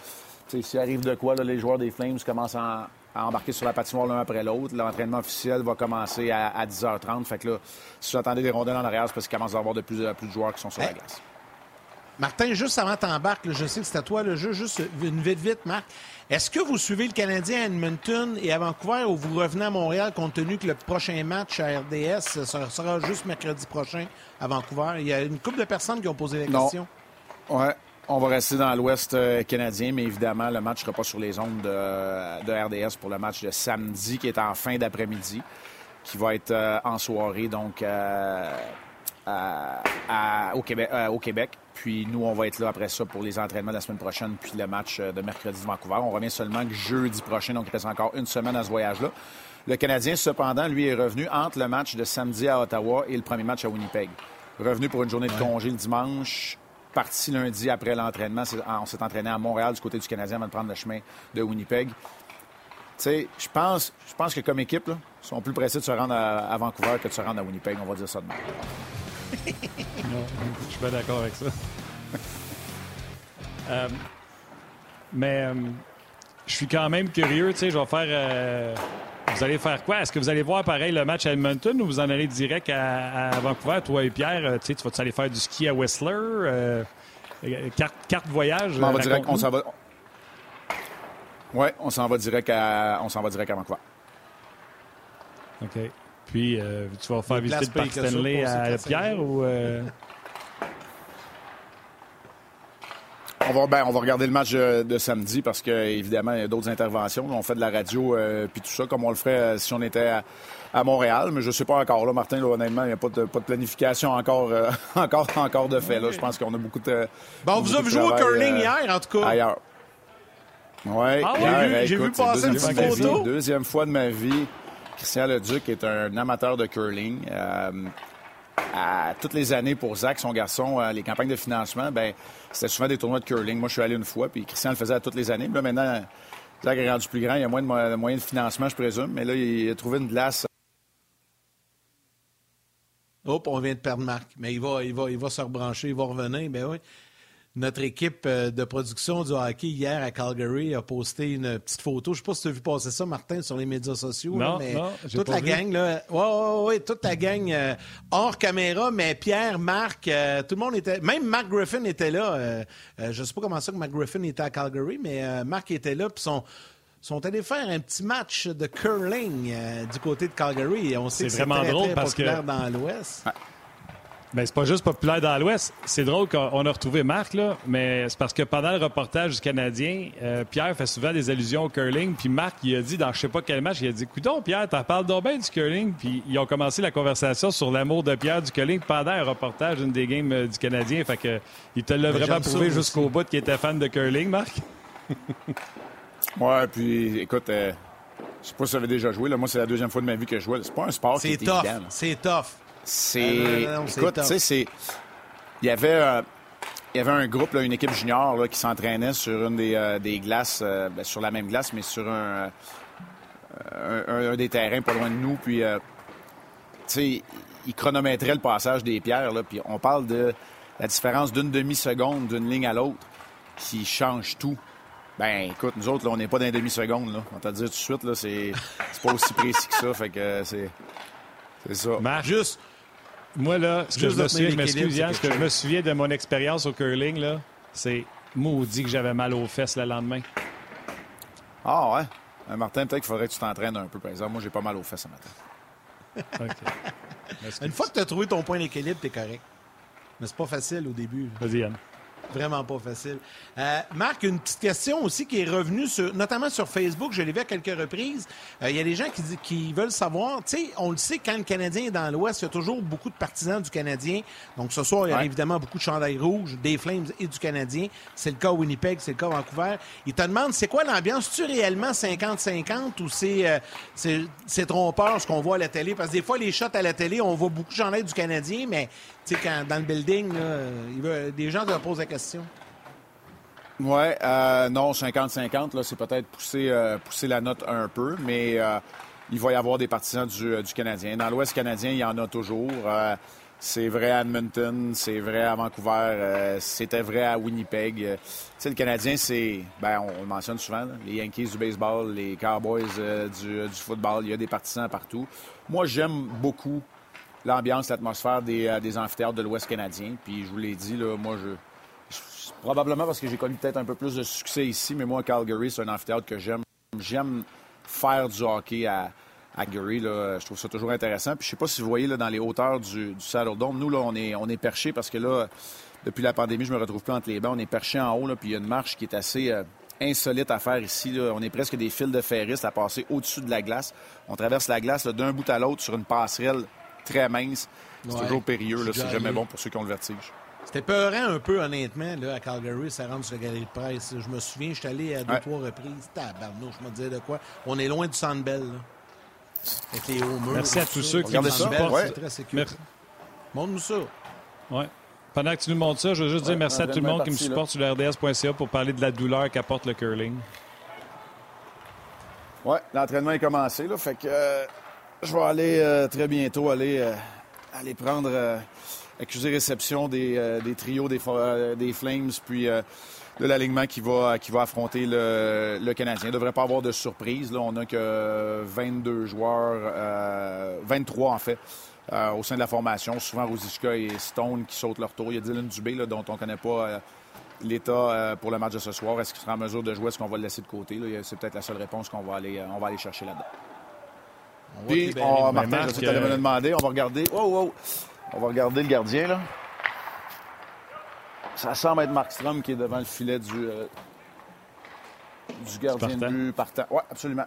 s'il arrive de quoi, là, les joueurs des Flames commencent à, à embarquer sur la patinoire l'un après l'autre. L'entraînement officiel va commencer à, 10h30. Fait que là, si vous attendez des rondelles en arrière, c'est parce qu'il commence à y avoir de plus en plus de joueurs qui sont sur la glace. Martin, juste avant t'embarques, je sais que c'est à toi le jeu, juste une vite vite, Marc. Est-ce que vous suivez le Canadien à Edmonton et à Vancouver ou vous revenez à Montréal compte tenu que le prochain match à RDS sera juste mercredi prochain à Vancouver? Il y a une couple de personnes qui ont posé la question. Ouais. On va rester dans l'Ouest euh, canadien, mais évidemment, le match ne sera pas sur les ondes de, RDS pour le match de samedi qui est en fin d'après-midi, qui va être euh, en soirée, donc euh, au, Québec, au Québec. Puis nous, on va être là après ça pour les entraînements de la semaine prochaine, puis le match de mercredi de Vancouver. On revient seulement que jeudi prochain, donc il reste encore une semaine à ce voyage-là. Le Canadien, cependant, lui est revenu entre le match de samedi à Ottawa et le premier match à Winnipeg. Revenu pour une journée de congé le dimanche parti lundi après l'entraînement. On s'est entraîné à Montréal du côté du Canadien avant de prendre le chemin de Winnipeg. Tu sais, je pense, je pense que comme équipe, ils sont plus pressés de se rendre à, Vancouver que de se rendre à Winnipeg. On va dire ça demain. [laughs] non, je suis pas d'accord avec ça. [laughs] Euh, mais euh, je suis quand même curieux. Tu sais, je vais faire. Euh, vous allez faire quoi? Est-ce que vous allez voir pareil le match à Edmonton ou vous en allez direct à, Vancouver, toi et Pierre? Euh, tu, sais, tu vas aller faire du ski à Whistler? Euh, carte, carte voyage? On va direct, on s'en va. Oui, on s'en va direct à on s'en va direct à Vancouver. OK. Puis euh, tu vas faire visiter le parc Stanley à Pierre ou [laughs] On va, ben, on va regarder le match de, samedi parce qu'évidemment, il y a d'autres interventions. On fait de la radio euh, puis tout ça, comme on le ferait euh, si on était à, Montréal. Mais je ne sais pas encore. Là, Martin, honnêtement, il n'y a pas de, pas de, planification encore, euh, [laughs] encore, encore de fait. Là. Je pense qu'on a beaucoup de. Bon, vous avez joué au curling hier, en tout cas. Ailleurs. Oui, ah, j'ai vu passer une petite photo. deuxième fois de ma vie. Christian Leduc est un amateur de curling à, toutes les années pour Zach, son garçon, euh, les campagnes de financement, ben c'était souvent des tournois de curling. Moi, je suis allé une fois, puis Christian le faisait à toutes les années. là, maintenant, Zach est rendu plus grand, il y a moins de moyens de financement, je présume. Mais là, il a trouvé une glace Hop, on vient de perdre Marc. Mais il va, il va, il va se rebrancher, il va revenir. Ben oui. Notre équipe euh, de production du hockey hier à Calgary a posté une petite photo. Je ne sais pas si tu as vu passer ça, Martin, sur les médias sociaux. Non, mais non, toute la gang, là. Ouais, ouais, ouais, toute la gang euh, hors caméra, mais Pierre, Marc, euh, tout le monde était. Même Mark Griffin était là. je ne sais pas comment ça que Mark Griffin était à Calgary, mais Marc était là. Puis son, sont allés faire un petit match de curling du côté de Calgary. on sait que c'est vraiment drôle parce que dans l'Ouest. Ben, c'est pas juste populaire dans l'Ouest. C'est drôle qu'on a retrouvé Marc, là, mais c'est parce que pendant le reportage du Canadien, euh, Pierre fait souvent des allusions au curling, puis Marc, il a dit dans je sais pas quel match, il a dit Coudon, Pierre, t'en parles donc bien du curling, puis ils ont commencé la conversation sur l'amour de Pierre du curling pendant un reportage d'une des games euh, du Canadien. Fait que il te l'a ben, vraiment prouvé jusqu'au bout qu'il était fan de curling, Marc. [laughs] ouais, puis écoute, euh, je sais pas si vous avez déjà joué, là. moi c'est la deuxième fois de ma vie que je joue. C'est pas un sport qui est tough. C'est tough. C'est. Écoute, tu sais, Il y avait. Euh, il y avait un groupe, une équipe junior qui s'entraînait sur une des, euh, glaces, euh, ben, sur la même glace, mais sur un, un, des terrains pas loin de nous. Puis, tu sais, ils chronométraient le passage des pierres. Là, puis on parle de la différence d'une demi-seconde d'une ligne à l'autre qui change tout. Ben, écoute, nous autres, là, on n'est pas dans une demi-seconde. On t'a dit tout de suite, là, c'est pas aussi précis que ça. Fait que c'est. C'est ça. Juste, moi, là, ce que je me souviens, je m'excuse, ce que je me souviens de mon expérience au curling, là, c'est maudit que j'avais mal aux fesses le lendemain. Ah ouais? Euh, Martin, peut-être qu'il faudrait que tu t'entraînes un peu, par exemple. Moi, j'ai pas mal aux fesses ce matin. [laughs] OK. Une fois que tu as trouvé ton point d'équilibre, t'es correct. Mais c'est pas facile au début. Vas-y, Yann. Vraiment pas facile. Euh, Marc, une petite question aussi qui est revenue, sur, notamment sur Facebook, je l'ai vu à quelques reprises. Euh, il y a des gens qui, qui veulent savoir, tu sais, on le sait, quand le Canadien est dans l'Ouest, il y a toujours beaucoup de partisans du Canadien. Donc ce soir, il y a évidemment beaucoup de chandails rouges, des Flames et du Canadien. C'est le cas à Winnipeg, c'est le cas à Vancouver. Ils te demandent, c'est quoi l'ambiance? tu réellement 50-50 ou c'est, euh, c'est, trompeur ce qu'on voit à la télé? Parce que des fois, les shots à la télé, on voit beaucoup de chandails du Canadien, mais tu sais, dans le building, là, des gens te posent la question. Oui, euh, non, 50-50, c'est peut-être pousser, euh, la note un peu, mais euh, il va y avoir des partisans du, Canadien. Dans l'Ouest canadien, il y en a toujours. c'est vrai à Edmonton, c'est vrai à Vancouver, c'était vrai à Winnipeg. le Canadien, c'est, ben, on, le mentionne souvent, les Yankees du baseball, les Cowboys du, football, il y a des partisans partout. Moi, j'aime beaucoup l'ambiance, l'atmosphère des, des amphithéâtres de l'Ouest canadien. Puis je vous l'ai dit, là, moi, je Probablement parce que j'ai connu peut-être un peu plus de succès ici, mais moi, Calgary, c'est un amphithéâtre que j'aime. J'aime faire du hockey à, à Calgary. Là. Je trouve ça toujours intéressant. Puis je sais pas si vous voyez là, dans les hauteurs du, du nous, là, on est, on est perché parce que là, depuis la pandémie, je me retrouve plus entre les bancs. On est perché en haut, là, puis il y a une marche qui est assez euh, insolite à faire ici. On est presque des fils de ferris à passer au-dessus de la glace. On traverse la glace d'un bout à l'autre sur une passerelle très mince. C'est toujours périlleux. C'est jamais bon pour ceux qui ont le vertige. C'était peurant un peu, honnêtement, là, à Calgary, ça rentre sur la galerie de presse. Je me souviens, je suis allé à deux, trois reprises. Tabarnouche, je me disais de quoi? On est loin du Sandbell, là. Avec les hauts murs. Merci à tous ceux qui nous supportent. C'est très sécurisé. Montre-nous ça. Ouais. Pendant que tu nous montres ça, je veux juste dire merci à tout le monde qui me supporte sur le RDS.ca pour parler de la douleur qu'apporte le curling. Oui, l'entraînement est commencé, là. Fait que euh, je vais aller euh, très bientôt aller, euh, aller prendre accusé réception des, euh, des trios des, euh, Flames, puis euh, de l'alignement qui va, qui va affronter le, le Canadien. Il ne devrait pas avoir de surprise. On n'a que 22 joueurs, 23 en fait, au sein de la formation. Souvent Rosichka et Stone qui sautent leur tour. Il y a Dylan Dubé dont on ne connaît pas l'état pour le match de ce soir. Est-ce qu'il sera en mesure de jouer? Est-ce qu'on va le laisser de côté? C'est peut-être la seule réponse qu'on va aller, on va aller chercher là-dedans. Puis, on, Martin, je sais que me demander. On va regarder. Oh, oh. On va regarder le gardien, là. Ça semble être Markstrom qui est devant le filet du, euh, du gardien de but partant. Oui, absolument.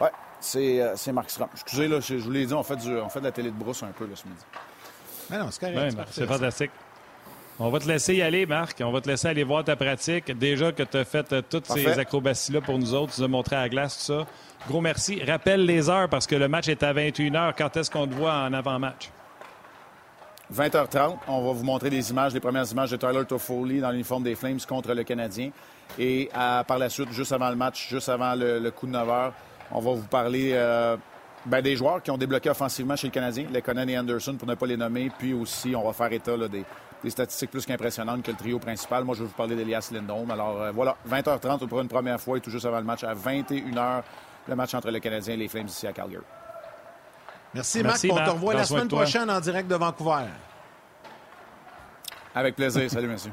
Oui, c'est, euh, Markstrom. Excusez, là, je, vous l'ai dit, on fait, du, on fait de la télé de brousse un peu là, ce midi. Mais non, c'est correct. c'est fantastique. On va te laisser y aller, Marc. On va te laisser aller voir ta pratique. Déjà que tu as fait euh, toutes ces acrobaties-là pour nous autres, tu nous as montré à la glace, tout ça. Gros merci. Rappelle les heures parce que le match est à 21h. Quand est-ce qu'on te voit en avant-match? 20h30, on va vous montrer des images, les premières images de Tyler Toffoli dans l'uniforme des Flames contre le Canadien. Et par la suite, juste avant le match, juste avant le, coup de 9h, on va vous parler euh, Ben, des joueurs qui ont débloqué offensivement chez le Canadien, Lekonen et Anderson, pour ne pas les nommer. Puis aussi, on va faire état des, statistiques plus qu'impressionnantes que le trio principal. Moi, je vais vous parler d'Elias Lindholm. Alors, euh, voilà, 20h30 pour une première fois et tout juste avant le match à 21h, le match entre le Canadien et les Flames ici à Calgary. Merci, Marc. On te revoit la semaine prochaine en direct de Vancouver. Avec plaisir. Salut, monsieur.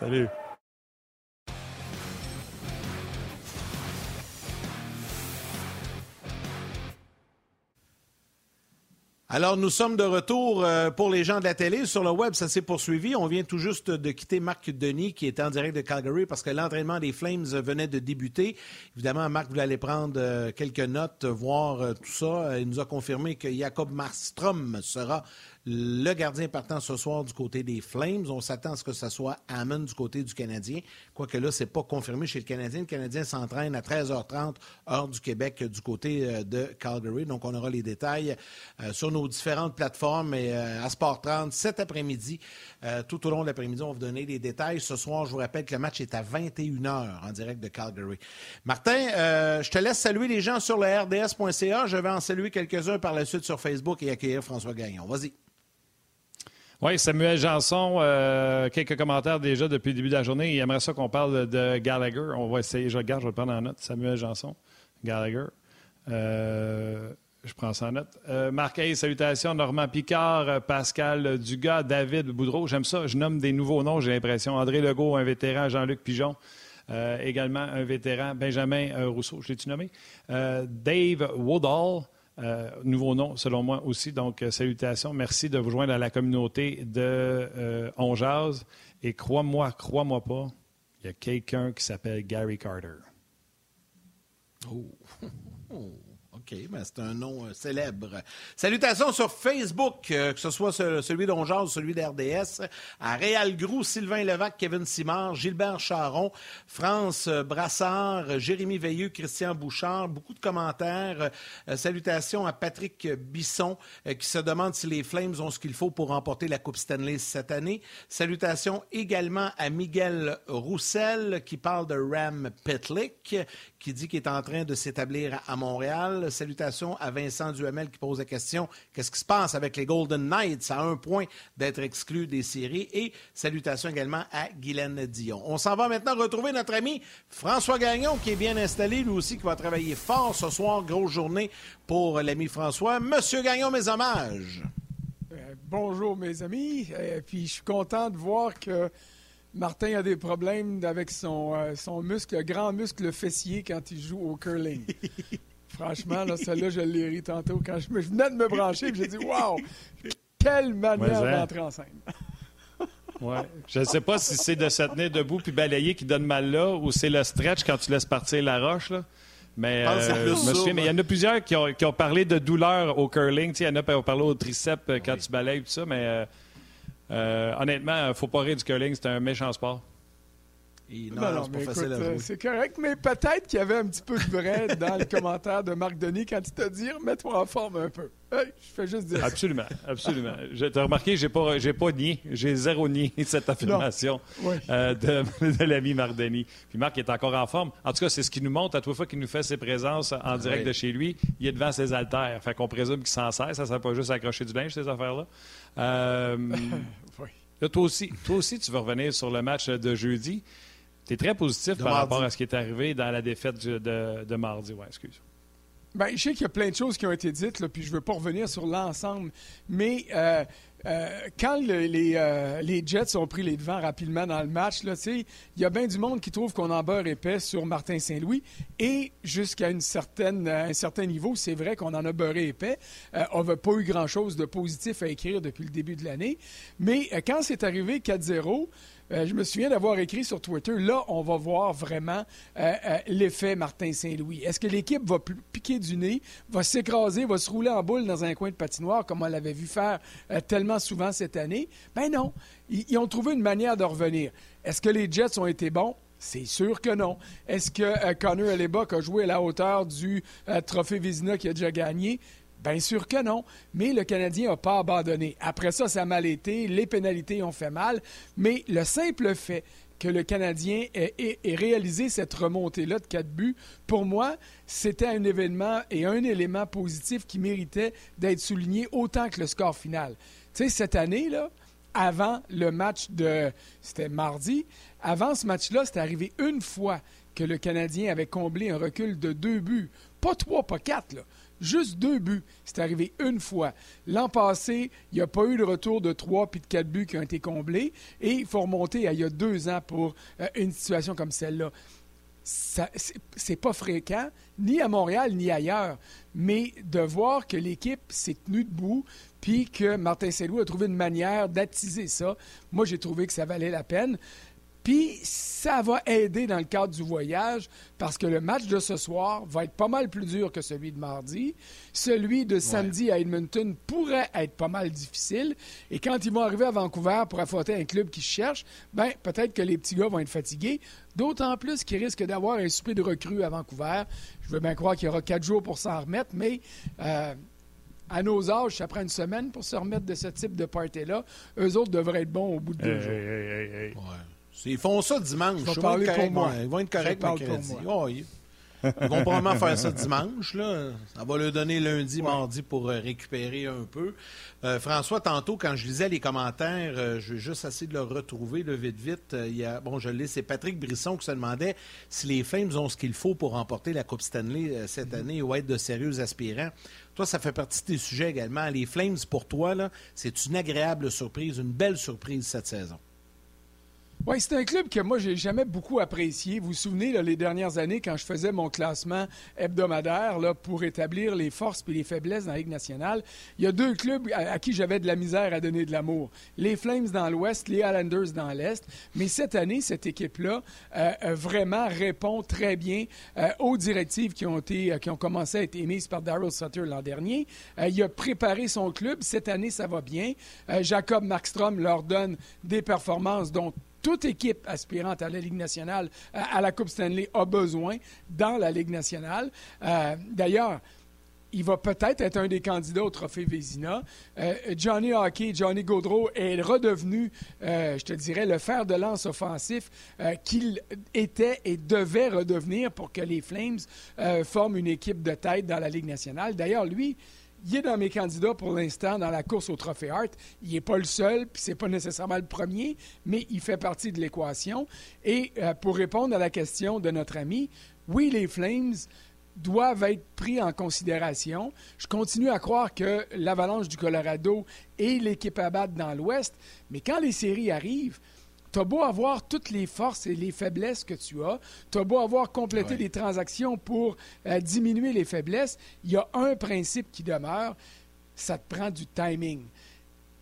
Salut. Alors, nous sommes de retour euh, pour les gens de la télé. Sur le web, ça s'est poursuivi. On vient tout juste de quitter Marc Denis, qui était en direct de Calgary, parce que l'entraînement des Flames venait de débuter. Évidemment, Marc voulait aller prendre euh, quelques notes, voir euh, tout ça. Il nous a confirmé que Jacob Marstrom sera le gardien partant ce soir du côté des Flames. On s'attend à ce que ce soit Hammond du côté du Canadien. Quoique là, ce n'est pas confirmé chez le Canadien. Le Canadien s'entraîne à 13h30, heure du Québec, du côté euh, de Calgary. Donc, on aura les détails euh, sur nos différentes plateformes et euh, à Sport 30 cet après-midi. tout au long de l'après-midi, on va vous donner les détails. Ce soir, je vous rappelle que le match est à 21h en direct de Calgary. Martin, je te laisse saluer les gens sur le rds.ca. Je vais en saluer quelques-uns par la suite sur Facebook et accueillir François Gagnon. Vas-y. Oui, Samuel Janson, euh, quelques commentaires déjà depuis le début de la journée. Il aimerait ça qu'on parle de Gallagher. On va essayer, je regarde, je vais le prendre en note. Samuel Janson, Gallagher. Euh, je prends ça en note. Euh, salutations. Normand Picard, Pascal Dugas, David Boudreau. J'aime ça. Je nomme des nouveaux noms, j'ai l'impression. André Legault, un vétéran. Jean-Luc Pigeon. également un vétéran, Benjamin Rousseau, je l'ai-tu nommé? Dave Woodall, euh, nouveau nom, selon moi aussi. Donc, euh, salutations. Merci de vous joindre à la communauté de euh, On Et crois-moi, crois-moi pas, il y a quelqu'un qui s'appelle Gary Carter. Oh. [laughs] ben c'est un nom euh, célèbre. Salutations sur Facebook, euh, que ce soit celui d'Ongeaz ou celui d'RDS, à Réal Grou, Sylvain Levac, Kevin Simard, Gilbert Charon, France Brassard, Jérémy Veilleux, Christian Bouchard. Beaucoup de commentaires. Euh, salutations à Patrick Bisson, qui se demande si les Flames ont ce qu'il faut pour remporter la Coupe Stanley cette année. Salutations également à Miguel Roussel, qui parle de Ram Petlick, qui dit qu'il est en train de s'établir à Montréal. Salutations à Vincent Duhamel qui pose la question qu'est-ce qui se passe avec les Golden Knights? À un point d'être exclus des séries Et salutations également à Guylaine Dion. On s'en va maintenant retrouver notre ami François Gagnon qui est bien installé, lui aussi qui va travailler fort ce soir. Grosse journée pour l'ami François. Monsieur Gagnon, mes hommages. Euh, bonjour mes amis. Euh, puis je suis content de voir que Martin a des problèmes avec son, euh, son muscle, le grand muscle fessier quand il joue au curling. [laughs] Franchement, là, celle-là, je l'ai ri tantôt quand je, venais de me brancher et j'ai dit Waouh, quelle manière d'entrer en scène. [laughs] ouais. Je ne sais pas si c'est de se tenir debout puis balayer qui donne mal là ou c'est le stretch quand tu laisses partir la roche. Là. Mais, euh, mais il y en a plusieurs qui ont, qui ont parlé de douleur au curling. Il y en a qui ont parlé au triceps euh, quand tu balayes tout ça, mais euh, honnêtement, il ne faut pas rire du curling, c'est un méchant sport. non, c'est pas facile à euh, C'est correct, mais peut-être qu'il y avait un petit peu de vrai dans le commentaire de Marc Denis quand il t'a dit mets-toi en forme un peu. je fais juste dire Absolument, absolument. Tu as remarqué, j'ai pas, j'ai pas nié, j'ai zéro nié [laughs] cette affirmation euh, de, [laughs] de l'ami Marc Denis. Puis Marc est encore en forme. En tout cas, c'est ce qui nous montre à toute fois qu'il nous fait ses présences en direct de chez lui. Il est devant ses haltères. Fait qu'on présume qu'il s'en sert. Ça ne sert pas juste à accrocher du linge, ces affaires-là. Euh, [laughs] toi, aussi, toi aussi, tu vas revenir sur le match de jeudi. Tu es très positif par rapport à ce qui est arrivé dans la défaite de, mardi. Ouais, excuse. Ben, je sais qu'il y a plein de choses qui ont été dites, là, puis je ne veux pas revenir sur l'ensemble, mais euh, euh, quand les, euh, les, Jets ont pris les devants rapidement dans le match, il y a bien du monde qui trouve qu'on en beurre épais sur Martin Saint-Louis. Et jusqu'à une certaine, un certain niveau, c'est vrai qu'on en a beurré épais. On n'a pas eu grand-chose de positif à écrire depuis le début de l'année. Mais quand c'est arrivé 4-0, euh, je me souviens d'avoir écrit sur Twitter, là, on va voir vraiment euh, euh, l'effet Martin Saint-Louis. Est-ce que l'équipe va piquer du nez, va s'écraser, va se rouler en boule dans un coin de patinoire comme on l'avait vu faire tellement souvent cette année? Ben non. Ils, ont trouvé une manière de revenir. Est-ce que les Jets ont été bons? C'est sûr que non. Est-ce que Connor Hellebuck a joué à la hauteur du trophée Vizina qui a déjà gagné? Bien sûr que non, mais le Canadien n'a pas abandonné. Après ça, ça a mal été, les pénalités ont fait mal, mais le simple fait que le Canadien ait, réalisé cette remontée-là de quatre buts, pour moi, c'était un événement et un élément positif qui méritait d'être souligné autant que le score final. Tu sais, cette année, là, avant le match de. C'était mardi. Avant ce match-là, c'était arrivé une fois que le Canadien avait comblé un recul de deux buts. Pas trois, pas quatre, là. Juste deux buts. C'est arrivé une fois. L'an passé, il n'y a pas eu de retour de trois puis de quatre buts qui ont été comblés. Et il faut remonter à il y a deux ans pour euh, une situation comme celle-là. C'est pas fréquent, ni à Montréal, ni ailleurs. Mais de voir que l'équipe s'est tenue debout, puis que Martin Selou a trouvé une manière d'attiser ça, moi, j'ai trouvé que ça valait la peine. Puis ça va aider dans le cadre du voyage parce que le match de ce soir va être pas mal plus dur que celui de mardi. Celui de samedi à Edmonton pourrait être pas mal difficile. Et quand ils vont arriver à Vancouver pour affronter un club qui cherche, ben peut-être que les petits gars vont être fatigués. D'autant plus qu'ils risquent d'avoir un souper de recrues à Vancouver. Je veux bien croire qu'il y aura quatre jours pour s'en remettre, mais euh, à nos âges, ça prend une semaine pour se remettre de ce type de party-là. Eux autres devraient être bons au bout de deux jours. Ils font ça dimanche. Ils vont, être moi. Ils vont être corrects mercredi. Oh, ils... vont probablement faire ça dimanche. Là. Ça va leur donner lundi, mardi pour euh, récupérer un peu. Euh, François, tantôt, quand je lisais les commentaires, euh, je vais juste essayer de le retrouver le vite, vite. il y a, bon, je c'est Patrick Brisson qui se demandait si les Flames ont ce qu'il faut pour remporter la Coupe Stanley cette mm-hmm. année ou être de sérieux aspirants. Toi, ça fait partie de tes sujets également. Les Flames, pour toi, c'est une agréable surprise, une belle surprise cette saison. Oui, c'est un club que moi, j'ai jamais beaucoup apprécié. Vous vous souvenez, les dernières années, quand je faisais mon classement hebdomadaire pour établir les forces et les faiblesses dans la Ligue nationale, il y a deux clubs à, qui j'avais de la misère à donner de l'amour. Les Flames dans l'Ouest, les Islanders dans l'Est. Mais cette année, cette équipe-là euh, euh, vraiment répond très bien euh, aux directives qui ont, été, qui ont commencé à être émises par Daryl Sutter l'an dernier. il a préparé son club. Cette année, ça va bien. Jacob Markstrom leur donne des performances dont toute équipe aspirante à la Ligue nationale, à la Coupe Stanley, a besoin dans la Ligue nationale. Euh, d'ailleurs, il va peut-être être un des candidats au trophée Vézina. Euh, Johnny Hockey, Johnny Gaudreau est redevenu, euh, je te dirais, le fer de lance offensif qu'il était et devait redevenir pour que les Flames forment une équipe de tête dans la Ligue nationale. D'ailleurs, lui, il est dans mes candidats pour l'instant dans la course au Trophée Hart. Il n'est pas le seul, puis c'est pas nécessairement le premier, mais il fait partie de l'équation. Et euh, pour répondre à la question de notre ami, oui, les Flames doivent être pris en considération. Je continue à croire que l'Avalanche du Colorado est l'équipe à battre dans l'Ouest, mais quand les séries arrivent, tu as beau avoir toutes les forces et les faiblesses que tu as, tu as beau avoir complété des transactions pour euh, diminuer les faiblesses, il y a un principe qui demeure, ça te prend du timing.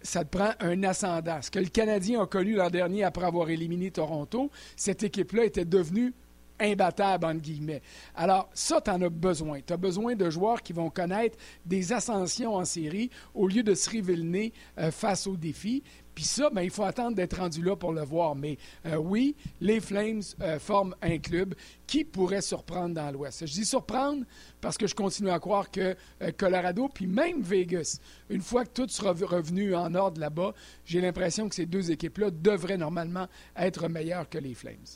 Ça te prend un ascendant. Ce que le Canadien a connu l'an dernier après avoir éliminé Toronto, cette équipe-là était devenue imbattable, entre guillemets. Alors, ça, tu en as besoin. Tu as besoin de joueurs qui vont connaître des ascensions en série au lieu de se révéler euh, face aux défis. Puis ça, ben, il faut attendre d'être rendu là pour le voir. Mais euh, oui, les Flames euh, forment un club qui pourrait surprendre dans l'Ouest. Je dis surprendre parce que je continue à croire que euh, Colorado, puis même Vegas, une fois que tout sera revenu en ordre là-bas, j'ai l'impression que ces deux équipes-là devraient normalement être meilleures que les Flames.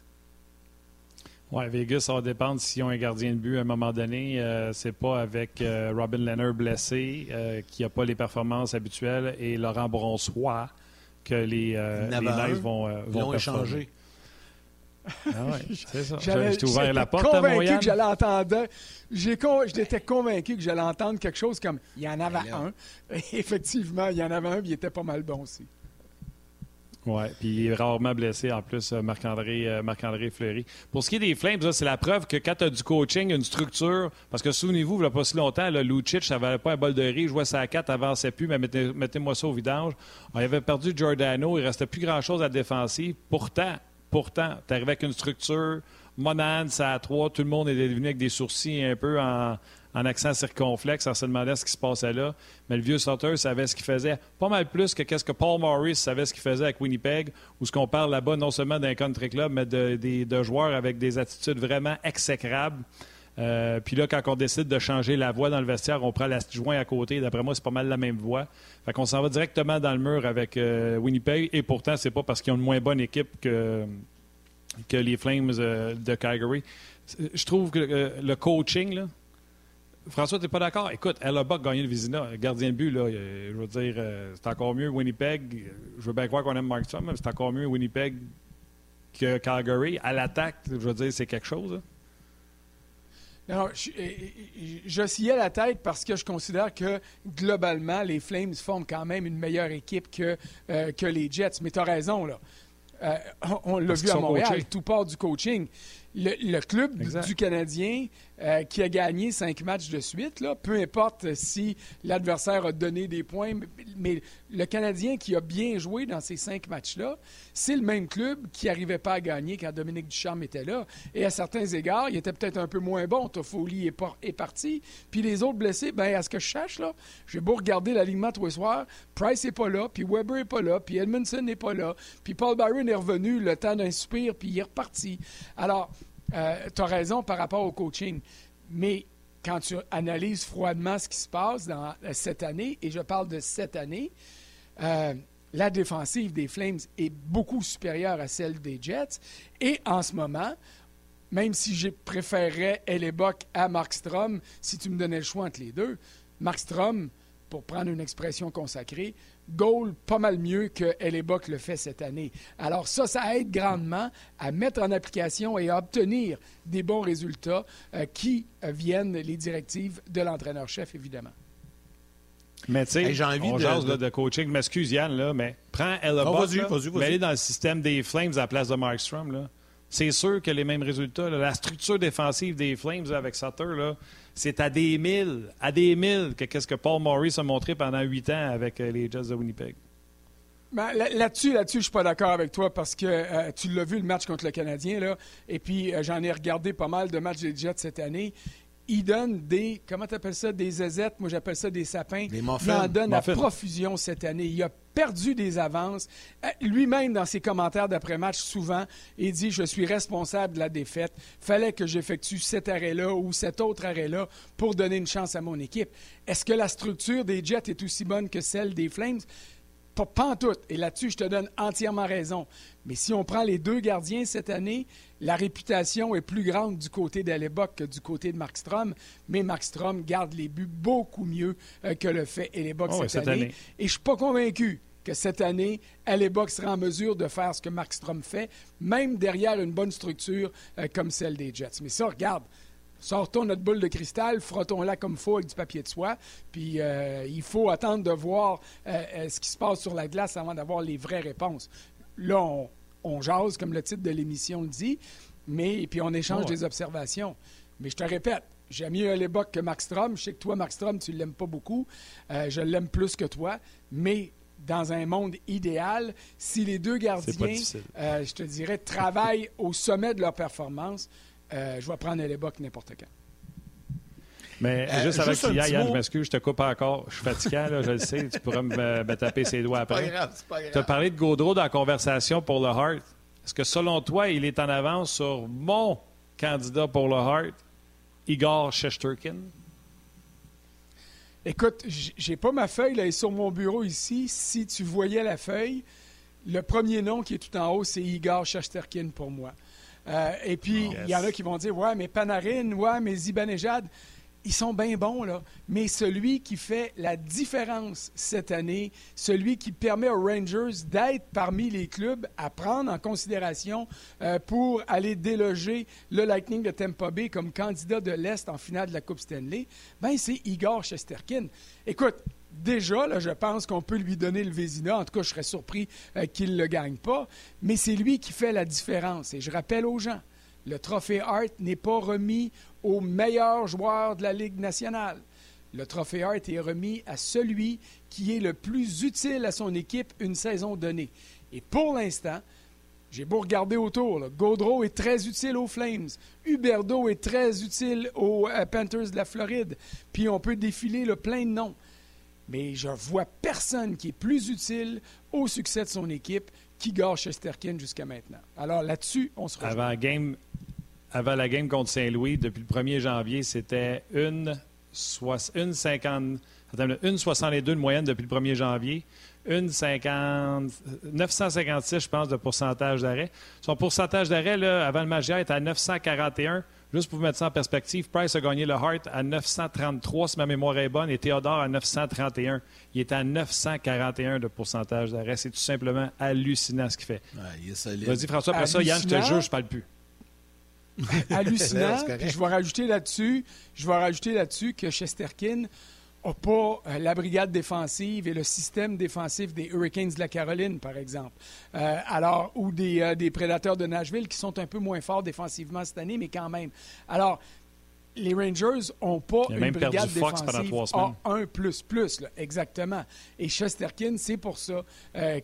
Oui, Vegas, ça va dépendre s'ils ont un gardien de but à un moment donné. c'est pas avec Robin Leonard blessé, qui n'a pas les performances habituelles, et Laurent Bronsois, que les, euh, les vont, euh, vont échanger. Ah ouais, [laughs] c'est ça. J'ai ouvert la porte à convaincu que j'allais entendre. J'étais convaincu que j'allais entendre quelque chose comme il y en avait un. [laughs] effectivement, il y en avait un, il était pas mal bon aussi. Oui, puis il est rarement blessé en plus, euh, Marc-André euh, Marc Fleury. Pour ce qui est des Flames, c'est la preuve que quand tu as du coaching, une structure, parce que souvenez-vous, il n'y a pas si longtemps, là, Lucic n'avait pas un bol de riz, jouait sa 4, avançait plus, mais mettez-moi ça au vidange. On avait perdu Giordano, il restait plus grand-chose à la défensive. Pourtant, pourtant, tu arrives avec une structure, Monan, ça à 3, tout le monde est devenu avec des sourcils un peu en, en accent circonflexe, on se demandait ce qui se passait là. Mais le vieux Sutter savait ce qu'il faisait pas mal plus que qu'est-ce que Paul Morris savait ce qu'il faisait avec Winnipeg, où ce qu'on parle là-bas non seulement d'un country club, mais de, joueurs avec des attitudes vraiment exécrables. Euh, puis là, quand on décide de changer la voie dans le vestiaire, on prend l'adjoint à côté. D'après moi, c'est pas mal la même voie. Fait qu'on s'en va directement dans le mur avec euh, Winnipeg. Et pourtant, c'est pas parce qu'ils ont une moins bonne équipe que, les Flames de Calgary. Je trouve que le coaching, là, François, tu n'es pas d'accord? Écoute, elle a pas gagné le Vizina. Gardien de but, là, je veux dire, euh, c'est encore mieux Winnipeg. Je veux bien croire qu'on aime Markstrom, mais c'est encore mieux Winnipeg que Calgary. À l'attaque, je veux dire, c'est quelque chose. Hein? Non, j'oscillais la tête parce que je considère que globalement, les Flames forment quand même une meilleure équipe que, euh, que les Jets. Mais tu as raison, là. Euh, on l'a vu à Montréal, tout part du coaching. Le, club du Canadien euh, qui a gagné cinq matchs de suite, là, peu importe si l'adversaire a donné des points, mais le Canadien qui a bien joué dans ces cinq matchs-là, c'est le même club qui n'arrivait pas à gagner quand Dominique Ducharme était là. Et à certains égards, il était peut-être un peu moins bon. Toffoli est, est parti. Puis les autres blessés, ben à ce que je cherche, là, j'ai beau regarder l'alignement tous les soirs, Price n'est pas là, puis Weber n'est pas là, puis Edmondson n'est pas là, puis Paul Byron est revenu le temps d'un soupir, puis il est reparti. Alors, euh, tu as raison par rapport au coaching. Mais quand tu analyses froidement ce qui se passe dans cette année, et je parle de cette année, euh, la défensive des Flames est beaucoup supérieure à celle des Jets. Et en ce moment, même si je préférerais Ellebuck à Markstrom, si tu me donnais le choix entre les deux, Markstrom, pour prendre une expression consacrée, goal pas mal mieux que Hellebuck le fait cette année. Alors ça, ça aide grandement à mettre en application et à obtenir des bons résultats euh, qui euh, viennent les directives de l'entraîneur-chef, évidemment. Mais tu sais, on de, jase de... coaching. M'excuse Yann, là, mais prends Hellebuck, oh, mais aller dans le système des Flames à la place de Markstrom, là. C'est sûr que les mêmes résultats. la structure défensive des Flames avec Sutter, là, c'est à des milles, à des milles que qu'est-ce que Paul Maurice a montré pendant huit ans avec euh, les Jets de Winnipeg. Ben, là-dessus, là-dessus, je suis pas d'accord avec toi parce que euh, tu l'as vu le match contre le Canadien et puis euh, j'en ai regardé pas mal de matchs des Jets cette année il donne des, comment tu appelles ça, des aisettes, moi j'appelle ça des sapins. Des il en donne à profusion cette année. Il a perdu des avances. Euh, lui-même, dans ses commentaires d'après-match, souvent, il dit Je suis responsable de la défaite. Fallait que j'effectue cet arrêt-là ou cet autre arrêt-là pour donner une chance à mon équipe. Est-ce que la structure des Jets est aussi bonne que celle des Flames? Pas, pas en tout. Et là-dessus, je te donne entièrement raison. Mais si on prend les deux gardiens cette année, la réputation est plus grande du côté d'Alebok que du côté de Markstrom, mais Markstrom garde les buts beaucoup mieux euh, que le fait Alebok oh cette, année. Et je ne suis pas convaincu que cette année, Alebok sera en mesure de faire ce que Markstrom fait, même derrière une bonne structure euh, comme celle des Jets. Mais ça, regarde, sortons notre boule de cristal, frottons-la comme faut avec du papier de soie, puis euh, il faut attendre de voir ce qui se passe sur la glace avant d'avoir les vraies réponses. Là, on, on jase, comme le titre de l'émission le dit, mais puis on échange des observations. Mais je te répète, j'aime mieux l'époque que Strom. Je sais que toi, Strom, tu ne l'aimes pas beaucoup. Euh, je l'aime plus que toi. Mais dans un monde idéal, si les deux gardiens, euh, je te dirais, travaillent au sommet de leur performance, euh, je vais prendre l'époque n'importe quand. Mais juste avec ça, Yann, je m'excuse, je te coupe encore. Je suis fatigué, je le sais. Tu pourras me, taper ses doigts après. C'est pas grave, c'est pas grave. Tu as parlé de Gaudreau dans la conversation pour le Hart. Est-ce que selon toi, il est en avance sur mon candidat pour le Hart, Igor Shesterkin? Écoute, j'ai pas ma feuille là, sur mon bureau ici. Si tu voyais la feuille, le premier nom qui est tout en haut, c'est Igor Shesterkin pour moi. Euh, et puis, il y en a qui vont dire Ouais, mais Panarin, ouais, mais Zibanejad ils sont bien bons, là. Mais celui qui fait la différence cette année, celui qui permet aux Rangers d'être parmi les clubs à prendre en considération euh, pour aller déloger le Lightning de Tampa Bay comme candidat de l'Est en finale de la Coupe Stanley, ben c'est Igor Shesterkin. Écoute, déjà, je pense qu'on peut lui donner le Vézina. En tout cas, je serais surpris euh, qu'il ne le gagne pas. Mais c'est lui qui fait la différence. Et je rappelle aux gens, le trophée Hart n'est pas remis au meilleur joueur de la Ligue nationale. Le trophée Hart est remis à celui qui est le plus utile à son équipe une saison donnée. Et pour l'instant, j'ai beau regarder autour, Gaudreau est très utile aux Flames, Huberdo est très utile aux euh, Panthers de la Floride, puis on peut défiler le plein de noms. Mais je vois personne qui est plus utile au succès de son équipe qu'Igor Chesterkin jusqu'à maintenant. Alors là-dessus, on se rejoint. Avant la game contre Saint-Louis, depuis le 1er janvier, c'était une une 50, une 62 de moyenne depuis le 1er janvier. Une 50, 956, je pense, de pourcentage d'arrêt. Son pourcentage d'arrêt, avant le match est à 941. Juste pour vous mettre ça en perspective, Price a gagné le Hart à 933, si ma mémoire est bonne, et Théodore à 931. Il est à 941 de pourcentage d'arrêt. C'est tout simplement hallucinant ce qu'il fait. Vas-y, François, après ça, Yann, je te jure, je parle plus. hallucinant? [laughs] je vais rajouter là-dessus, je vais rajouter là-dessus que Chesterkin n'a pas euh, la brigade défensive et le système défensif des Hurricanes de la Caroline, par exemple. Euh, alors, ou des, euh, des, prédateurs de Nashville qui sont un peu moins forts défensivement cette année, mais quand même. Alors, les Rangers n'ont pas une brigade défensive A1++, plus, plus, exactement. Et Chesterkin, c'est pour ça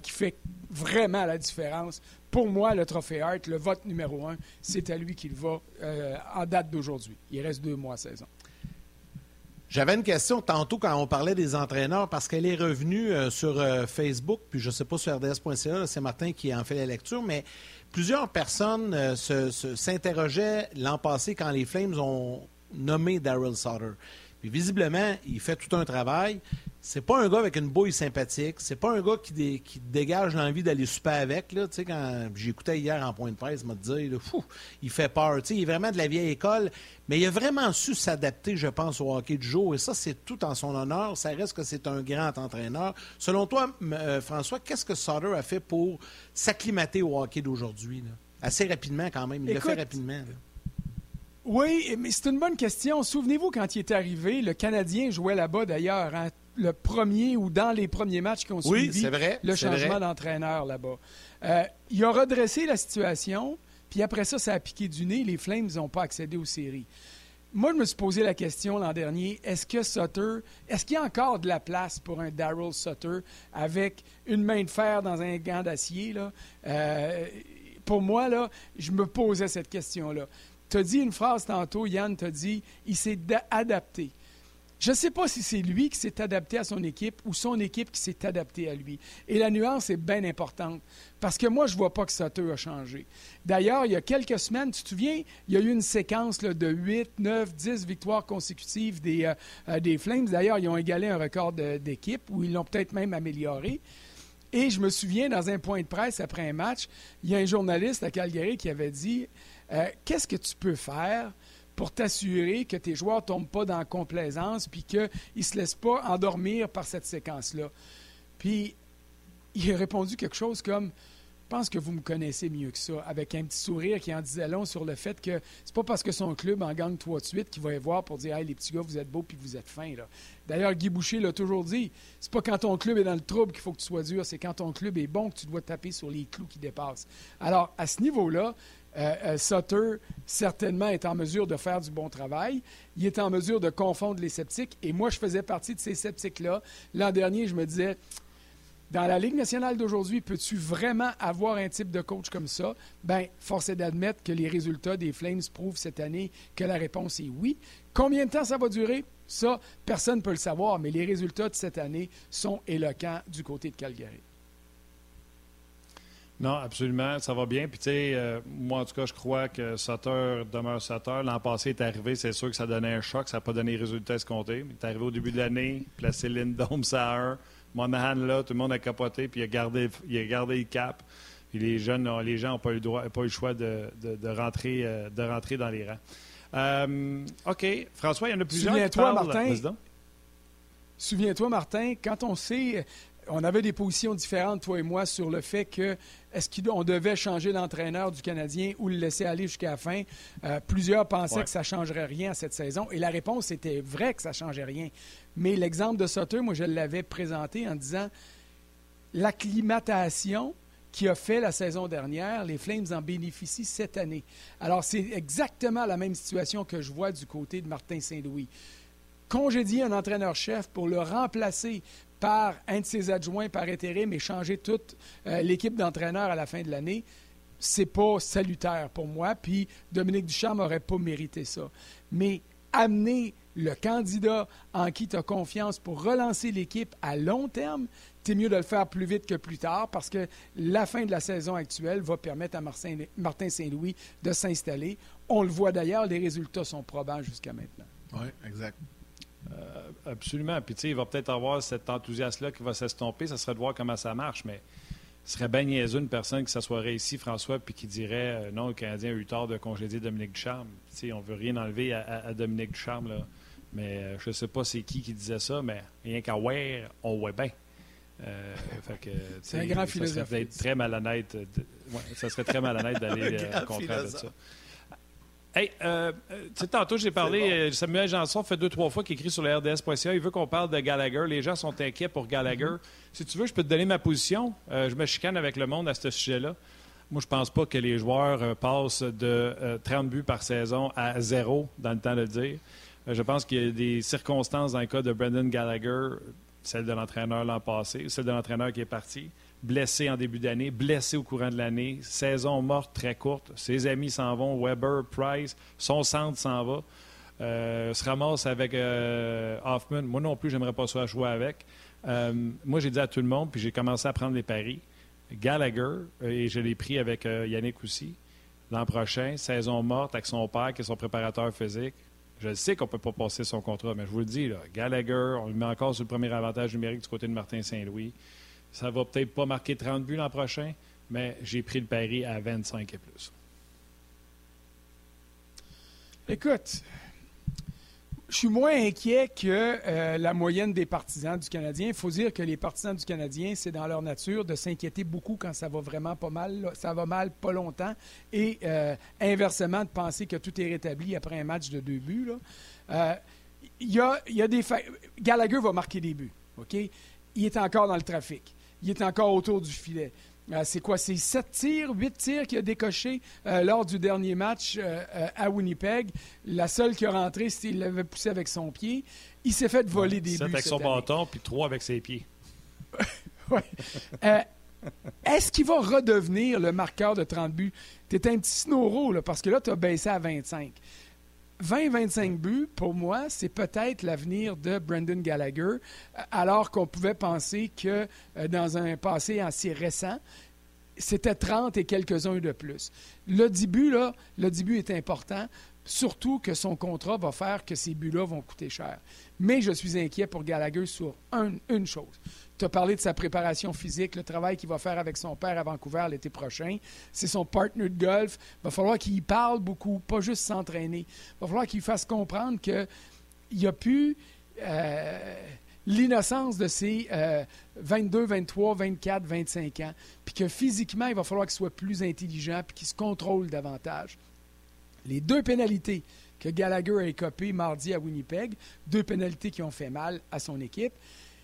qui fait vraiment la différence. Pour moi, le trophée Hart, le vote numéro un, c'est à lui qu'il va en date d'aujourd'hui. Il reste deux mois à saison. J'avais une question tantôt quand on parlait des entraîneurs parce qu'elle est revenue euh, sur euh, Facebook, puis je ne sais pas sur RDS.ca, c'est Martin qui en fait la lecture, mais plusieurs personnes euh, s'interrogeaient l'an passé quand les Flames ont nommé Daryl Sutter. Puis visiblement, il fait tout un travail. C'est pas un gars avec une bouille sympathique. C'est pas un gars qui, qui dégage l'envie d'aller souper avec. Là. Tu sais, quand j'écoutais hier en point de presse, il m'a dit il fait peur. Tu sais, il est vraiment de la vieille école, mais il a vraiment su s'adapter, je pense, au hockey du jour. Et ça, c'est tout en son honneur. Ça reste que c'est un grand entraîneur. Selon toi, euh, François, qu'est-ce que Sutter a fait pour s'acclimater au hockey d'aujourd'hui? Assez rapidement, quand même. Il l'a fait rapidement. Oui, mais c'est une bonne question. Souvenez-vous, quand il est arrivé, le Canadien jouait là-bas d'ailleurs. Hein, le premier ou dans les premiers matchs qui ont suivi le changement d'entraîneur là-bas. Euh, il a redressé la situation, puis après ça, ça a piqué du nez. Les Flames n'ont pas accédé aux séries. Moi, je me suis posé la question l'an dernier, est-ce que Sutter, est-ce qu'il y a encore de la place pour un Daryl Sutter avec une main de fer dans un gant d'acier? Euh, pour moi, là, je me posais cette question-là. Tu as dit une phrase tantôt, Yann, tu as dit, il s'est adapté. Je ne sais pas si c'est lui qui s'est adapté à son équipe ou son équipe qui s'est adaptée à lui. Et la nuance est bien importante parce que moi, je ne vois pas que Sutter a changé. D'ailleurs, il y a quelques semaines, tu te souviens, il y a eu une séquence de 8, 9, 10 victoires consécutives des, euh, euh, des Flames. D'ailleurs, ils ont égalé un record d'équipe ou ils l'ont peut-être même amélioré. Et je me souviens, dans un point de presse après un match, il y a un journaliste à Calgary qui avait dit euh, Qu'est-ce que tu peux faire pour t'assurer que tes joueurs ne tombent pas dans la complaisance puis qu'ils ne se laissent pas endormir par cette séquence-là? Puis, il a répondu quelque chose comme je pense que vous me connaissez mieux que ça, avec un petit sourire qui en disait long sur le fait que c'est pas parce que son club en gagne trois de suite qu'il va y voir pour dire Hey, les petits gars, vous êtes beaux puis vous êtes fins. D'ailleurs, Guy Boucher l'a toujours dit c'est pas quand ton club est dans le trouble qu'il faut que tu sois dur, c'est quand ton club est bon que tu dois taper sur les clous qui dépassent. Alors, à ce niveau-là, euh, euh, Sutter, certainement, est en mesure de faire du bon travail. Il est en mesure de confondre les sceptiques. Et moi, je faisais partie de ces sceptiques-là. L'an dernier, je me disais, dans la Ligue nationale d'aujourd'hui, peux-tu vraiment avoir un type de coach comme ça? Bien, force est d'admettre que les résultats des Flames prouvent cette année que la réponse est oui. Combien de temps ça va durer? Ça, personne ne peut le savoir, mais les résultats de cette année sont éloquents du côté de Calgary. Non, absolument. Ça va bien. Puis, tu sais, euh, moi, en tout cas, je crois que Sutter demeure Sutter. L'an passé est arrivé, c'est sûr que ça donnait un choc. Ça n'a pas donné les résultats escomptés. Il est arrivé au début de l'année, placé Lindome, Saher, Monahan là, tout le monde a capoté, puis il a gardé, il a gardé le cap. Puis les jeunes, les gens n'ont pas eu le droit, pas eu le choix de, de, rentrer, euh, de rentrer dans les rangs. Euh, OK. François, il y en a plusieurs. Souviens-toi, Martin. Souviens-toi, Martin, quand on sait on avait des positions différentes, toi et moi, sur le fait que est-ce qu'on devait changer d'entraîneur du Canadien ou le laisser aller jusqu'à la fin? Euh, plusieurs pensaient que ça ne changerait rien à cette saison. Et la réponse était vraie que ça ne changeait rien. Mais l'exemple de Sutter, moi, je l'avais présenté en disant l'acclimatation qui a fait la saison dernière, les Flames en bénéficient cette année. Alors, c'est exactement la même situation que je vois du côté de Martin Saint-Louis congédier un entraîneur-chef pour le remplacer par un de ses adjoints par intérim et changer toute euh, l'équipe d'entraîneurs à la fin de l'année, c'est pas salutaire pour moi. Puis Dominique Ducharme n'aurait pas mérité ça. Mais amener le candidat en qui tu as confiance pour relancer l'équipe à long terme, c'est mieux de le faire plus vite que plus tard parce que la fin de la saison actuelle va permettre à Martin Saint-Louis de s'installer. On le voit d'ailleurs, les résultats sont probants jusqu'à maintenant. Oui, exact. Absolument. Puis, tu sais, il va peut-être avoir cet enthousiasme-là qui va s'estomper. Ça serait de voir comment ça marche, mais ce serait bien niaiseux une personne qui s'assoirait ici, François, puis qui dirait non, le Canadien a eu tort de congédier Dominique Ducharme. Tu sais, on veut rien enlever à, Dominique Ducharme, là. Mais je ne sais pas c'est qui qui disait ça, mais rien qu'à voir, on voit bien. Euh, c'est un grand philosophe. Ça serait très malhonnête. ça serait très malhonnête d'aller [laughs] euh, contraire de ça. Hey, euh, tantôt, j'ai parlé, Samuel Janson fait deux, trois fois qu'il écrit sur le RDS.ca. Il veut qu'on parle de Gallagher. Les gens sont inquiets pour Gallagher. Mm-hmm. Si tu veux, je peux te donner ma position. je me chicane avec le monde à ce sujet-là. Moi, je pense pas que les joueurs passent de 30 buts par saison à zéro, dans le temps de le dire. je pense qu'il y a des circonstances dans le cas de Brendan Gallagher celle de l'entraîneur l'an passé, celle de l'entraîneur qui est parti, blessé en début d'année, blessé au courant de l'année, saison morte très courte, ses amis s'en vont, Weber, Price, son centre s'en va, euh, se ramasse avec euh, Hoffman. Moi non plus, j'aimerais pas ça jouer avec. Euh, moi, j'ai dit à tout le monde, puis j'ai commencé à prendre les paris. Gallagher, et je l'ai pris avec Yannick aussi, l'an prochain, saison morte avec son père qui est son préparateur physique. Je sais qu'on ne peut pas passer son contrat, mais je vous le dis, Gallagher, on le met encore sur le premier avantage numérique du côté de Martin Saint-Louis. Ça va peut-être pas marquer 30 buts l'an prochain, mais j'ai pris le pari à 25 et plus. Écoute, je suis moins inquiet que euh, la moyenne des partisans du Canadien. Il faut dire que les partisans du Canadien, c'est dans leur nature de s'inquiéter beaucoup quand ça va vraiment pas mal. Ça va mal pas longtemps. Et euh, inversement, de penser que tout est rétabli après un match de deux buts. Euh, il va marquer des buts. OK? Il est encore dans le trafic. Il est encore autour du filet. Euh, c'est quoi? C'est sept tirs, huit tirs qu'il a décoché euh, lors du dernier match euh, à Winnipeg. La seule qui a rentré, c'était qu'il l'avait poussé avec son pied. Il s'est fait voler des buts. avec son bâton, puis trois avec ses pieds. [laughs] oui. Est-ce qu'il va redevenir le marqueur de 30 buts? Tu es un petit snoro, là, parce que là, tu as baissé à 25. 20-25 buts, pour moi, c'est peut-être l'avenir de Brendan Gallagher, alors qu'on pouvait penser que euh, dans un passé assez récent, c'était 30 et quelques-uns de plus. Le début, là, le début est important, surtout que son contrat va faire que ces buts-là vont coûter cher. Mais je suis inquiet pour Gallagher sur une chose. Tu as parlé de sa préparation physique, le travail qu'il va faire avec son père à Vancouver l'été prochain. C'est son partner de golf. Il va falloir qu'il parle beaucoup, pas juste s'entraîner. Il va falloir qu'il fasse comprendre qu'il n'y a plus euh, l'innocence de ses 22, 23, 24, 25 ans. Puis que physiquement, il va falloir qu'il soit plus intelligent puis qu'il se contrôle davantage. Les deux pénalités que Gallagher a écopées mardi à Winnipeg, deux pénalités qui ont fait mal à son équipe,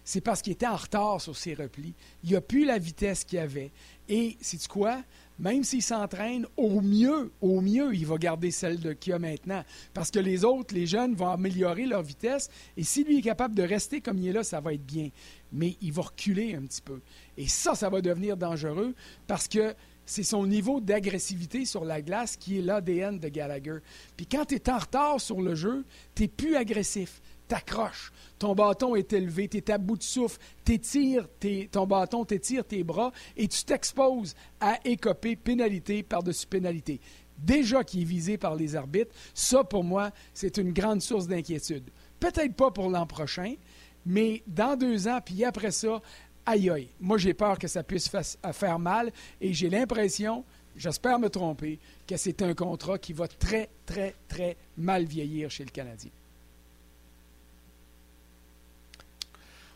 c'est parce qu'il était en retard sur ses replis. Il n'a plus la vitesse qu'il avait. Et, c'est quoi? Même s'il s'entraîne, au mieux, au mieux, il va garder celle qu'il a maintenant. Parce que les autres, les jeunes, vont améliorer leur vitesse. Et si lui est capable de rester comme il est là, ça va être bien. Mais il va reculer un petit peu. Et ça, ça va devenir dangereux parce que c'est son niveau d'agressivité sur la glace qui est l'ADN de Gallagher. Puis quand tu es en retard sur le jeu, tu plus agressif t'accroches. Ton bâton est élevé, tu es à bout de souffle, t'étires ton bâton, t'étires tes bras et tu t'exposes à écoper pénalité par-dessus pénalité. Déjà qui est visé par les arbitres, ça pour moi, c'est une grande source d'inquiétude. Peut-être pas pour l'an prochain, mais dans deux ans, puis après ça, aïe aïe. Moi, j'ai peur que ça puisse faire mal et j'ai l'impression, j'espère me tromper, que c'est un contrat qui va très, très, très mal vieillir chez le Canadien.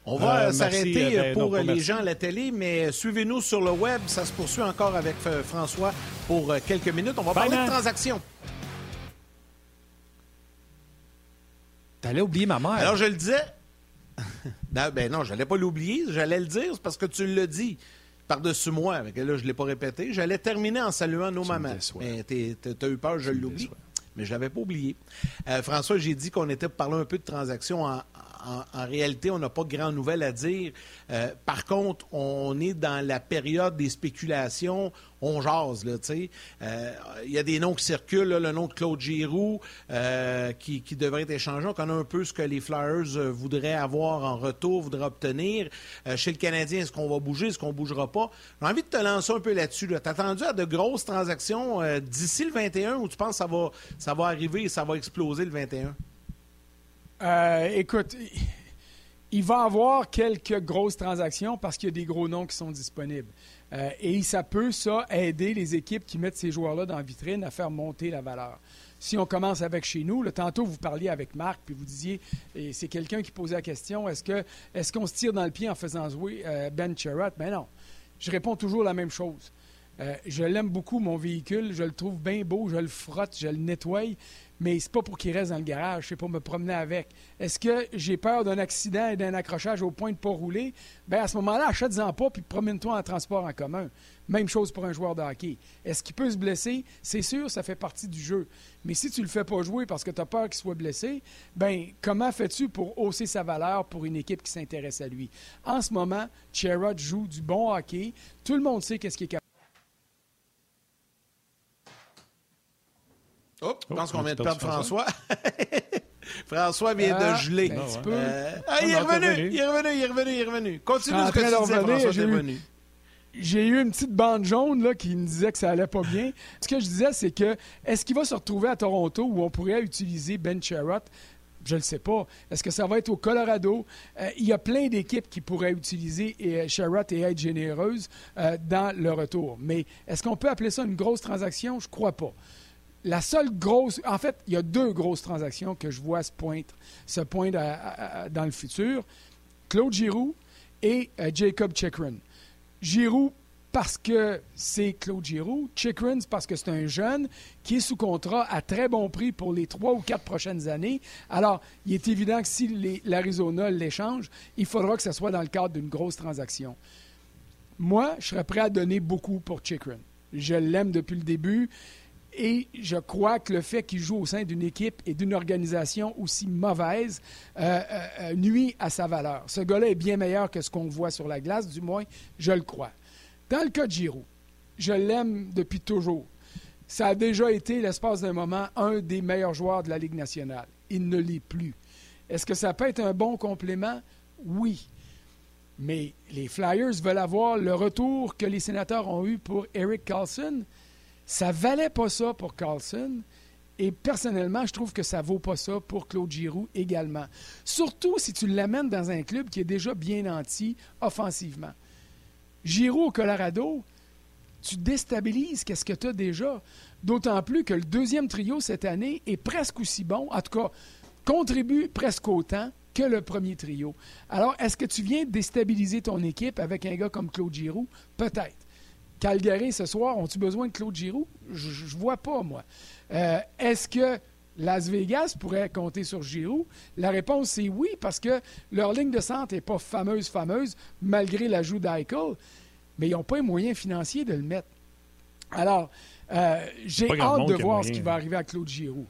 On va euh, s'arrêter euh, pour les gens à la télé, mais suivez-nous sur le web. Ça se poursuit encore avec euh, François pour quelques minutes. On va parler de transactions. T'allais oublier ma mère. Alors, je le disais. Ben, ben non, j'allais pas l'oublier. J'allais le dire, c'est parce que tu le dis par-dessus moi. Là, je ne l'ai pas répété. J'allais terminer en saluant nos mamans. Mais t'as eu peur, je l'oublie. Mais je l'avais pas oublié. François, j'ai dit qu'on était pour parler un peu de transactions en, en, réalité, on n'a pas grand nouvelle à dire. Euh, par contre, on est dans la période des spéculations. On jase, tu sais. Euh, il y a des noms qui circulent, le nom de Claude Giroux euh, qui, devrait être échangé. On connaît un peu ce que les Flyers voudraient avoir en retour, voudraient obtenir. chez le Canadien, est-ce qu'on va bouger, est-ce qu'on ne bougera pas? J'ai envie de te lancer un peu là-dessus. Là. Tu attendu à de grosses transactions d'ici le 21 ou tu penses que ça va, ça va arriver et ça va exploser le 21? Euh, écoute, il va avoir quelques grosses transactions parce qu'il y a des gros noms qui sont disponibles. Euh, et ça peut, ça, aider les équipes qui mettent ces joueurs-là dans la vitrine à faire monter la valeur. Si on commence avec chez nous, le tantôt vous parliez avec Marc, puis vous disiez, et c'est quelqu'un qui posait la question, est-ce que est-ce qu'on se tire dans le pied en faisant jouer euh, Ben Cherrott? Ben non. Je réponds toujours la même chose. Euh, je l'aime beaucoup, mon véhicule. Je le trouve bien beau. Je le frotte, je le nettoie. Mais c'est pas pour qu'il reste dans le garage, c'est pour me promener avec. Est-ce que j'ai peur d'un accident et d'un accrochage au point de ne pas rouler? Bien, à ce moment-là, achète-en pas puis promène-toi en transport en commun. Même chose pour un joueur de hockey. Est-ce qu'il peut se blesser? C'est sûr, ça fait partie du jeu. Mais si tu ne le fais pas jouer parce que tu as peur qu'il soit blessé, ben comment fais-tu pour hausser sa valeur pour une équipe qui s'intéresse à lui? En ce moment, Cherrod joue du bon hockey. Tout le monde sait qu'est-ce qu'il est capable. Oh, je pense qu'on vient de perdre François. [laughs] François vient de ah, geler. Un petit peu. Euh, ah, il, est revenu, il est revenu, il est revenu, il est revenu. Continue ce que tu disais, François, j'ai revenu. J'ai eu une petite bande jaune là, qui me disait que ça allait pas bien. Ce que je disais, c'est que est-ce qu'il va se retrouver à Toronto où on pourrait utiliser Ben Sherratt? Je ne le sais pas. Est-ce que ça va être au Colorado? Euh, il y a plein d'équipes qui pourraient utiliser et, Sherratt et être généreuses euh, dans le retour. Mais est-ce qu'on peut appeler ça une grosse transaction? Je crois pas. La seule grosse. En fait, il y a deux grosses transactions que je vois se pointer, se dans le futur Claude Giroux et euh, Jacob Chikrin. Giroux, parce que c'est Claude Giroux. Chikrin, parce que c'est un jeune qui est sous contrat à très bon prix pour les trois ou quatre prochaines années. Alors, il est évident que si l'Arizona l'échange, il faudra que ce soit dans le cadre d'une grosse transaction. Moi, je serais prêt à donner beaucoup pour Chikrin. Je l'aime depuis le début. Et je crois que le fait qu'il joue au sein d'une équipe et d'une organisation aussi mauvaise euh, euh, euh, nuit à sa valeur. Ce gars-là est bien meilleur que ce qu'on voit sur la glace, du moins, je le crois. Dans le cas de Giroud, je l'aime depuis toujours. Ça a déjà été, l'espace d'un moment, un des meilleurs joueurs de la Ligue nationale. Il ne l'est plus. Est-ce que ça peut être un bon complément? Oui. Mais les Flyers veulent avoir le retour que les sénateurs ont eu pour Eric Carlson. Ça valait pas ça pour Carlson. Et personnellement, je trouve que ça vaut pas ça pour Claude Giroux également. Surtout si tu l'amènes dans un club qui est déjà bien anti offensivement. Giroux au Colorado, tu déstabilises qu'est-ce que tu as déjà. D'autant plus que le deuxième trio cette année est presque aussi bon, en tout cas, contribue presque autant que le premier trio. Alors, est-ce que tu viens déstabiliser ton équipe avec un gars comme Claude Giroux? Peut-être. Calgary ce soir, ont-ils besoin de Claude Giroux? Je ne vois pas, moi. Euh, est-ce que Las Vegas pourrait compter sur Giroux? La réponse, c'est oui, parce que leur ligne de centre n'est pas fameuse, fameuse, malgré l'ajout d'Eichel, mais ils n'ont pas les moyens financiers de le mettre. Alors, euh, j'ai hâte de voir ce qui va arriver à Claude Giroux.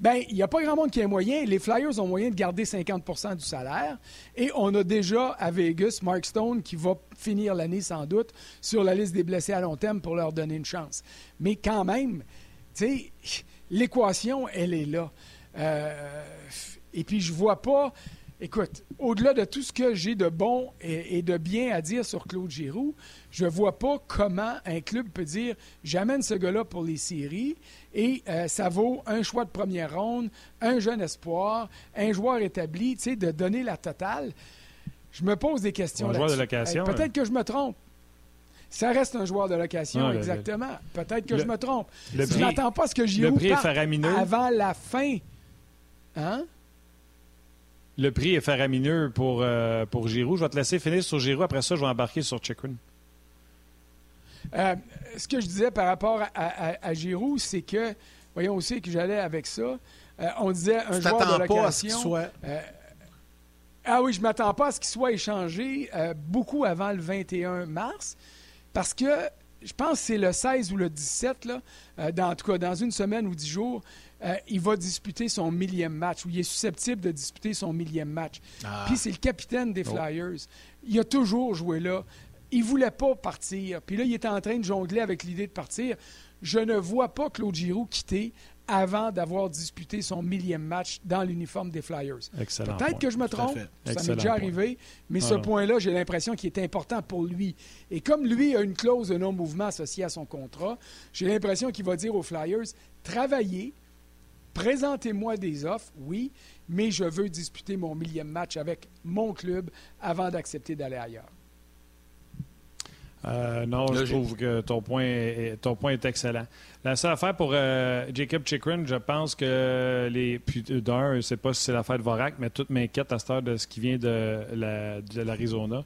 Bien, il n'y a pas grand monde qui a moyen. Les Flyers ont moyen de garder 50% du salaire. Et on a déjà à Vegas Mark Stone qui va finir l'année sans doute sur la liste des blessés à long terme pour leur donner une chance. Mais quand même, tu sais, l'équation, elle est là. Euh, et puis, je vois pas. Écoute, au-delà de tout ce que j'ai de bon et, de bien à dire sur Claude Giroux, je ne vois pas comment un club peut dire j'amène ce gars-là pour les séries et euh, ça vaut un choix de première ronde, un jeune espoir, un joueur établi, tu sais, de donner la totale. Je me pose des questions. Un joueur de location. Peut-être que je me trompe. Ça reste un joueur de location, ah, exactement. Peut-être que je me trompe. je n'attends pas ce que Giroud le avant la fin. Hein? Le prix est faramineux pour, euh, pour Giroud. Je vais te laisser finir sur Giroud. Après ça, je vais embarquer sur Chikrin. Euh, ce que je disais par rapport à, Giroud, c'est que, voyons aussi que j'allais avec ça, euh, on disait un joueur de location... Pas à ce qu'il soit... Euh, ah oui, je ne m'attends pas à ce qu'il soit échangé beaucoup avant le 21 mars, parce que je pense que c'est le 16 ou le 17, là, dans, en tout cas dans une semaine ou dix jours, il va disputer son millième match, ou il est susceptible de disputer son millième match. Ah. Puis c'est le capitaine des oh. Flyers. Il a toujours joué là il ne voulait pas partir. Puis là, il était en train de jongler avec l'idée de partir. Je ne vois pas Claude Giroux quitter avant d'avoir disputé son millième match dans l'uniforme des Flyers. Peut-être que je me trompe, ça m'est déjà arrivé, mais ce point-là, j'ai l'impression qu'il est important pour lui. Et comme lui a une clause de non-mouvement associée à son contrat, j'ai l'impression qu'il va dire aux Flyers, travaillez, présentez-moi des offres, oui, mais je veux disputer mon millième match avec mon club avant d'accepter d'aller ailleurs. Euh, non, je trouve que ton point, est, ton point est excellent. La seule affaire pour euh, Jacob Chikrin, je pense que les. Puis d'un, je ne sais pas si c'est l'affaire de Vorak, mais tout m'inquiète à cette heure de ce qui vient de, l'Arizona.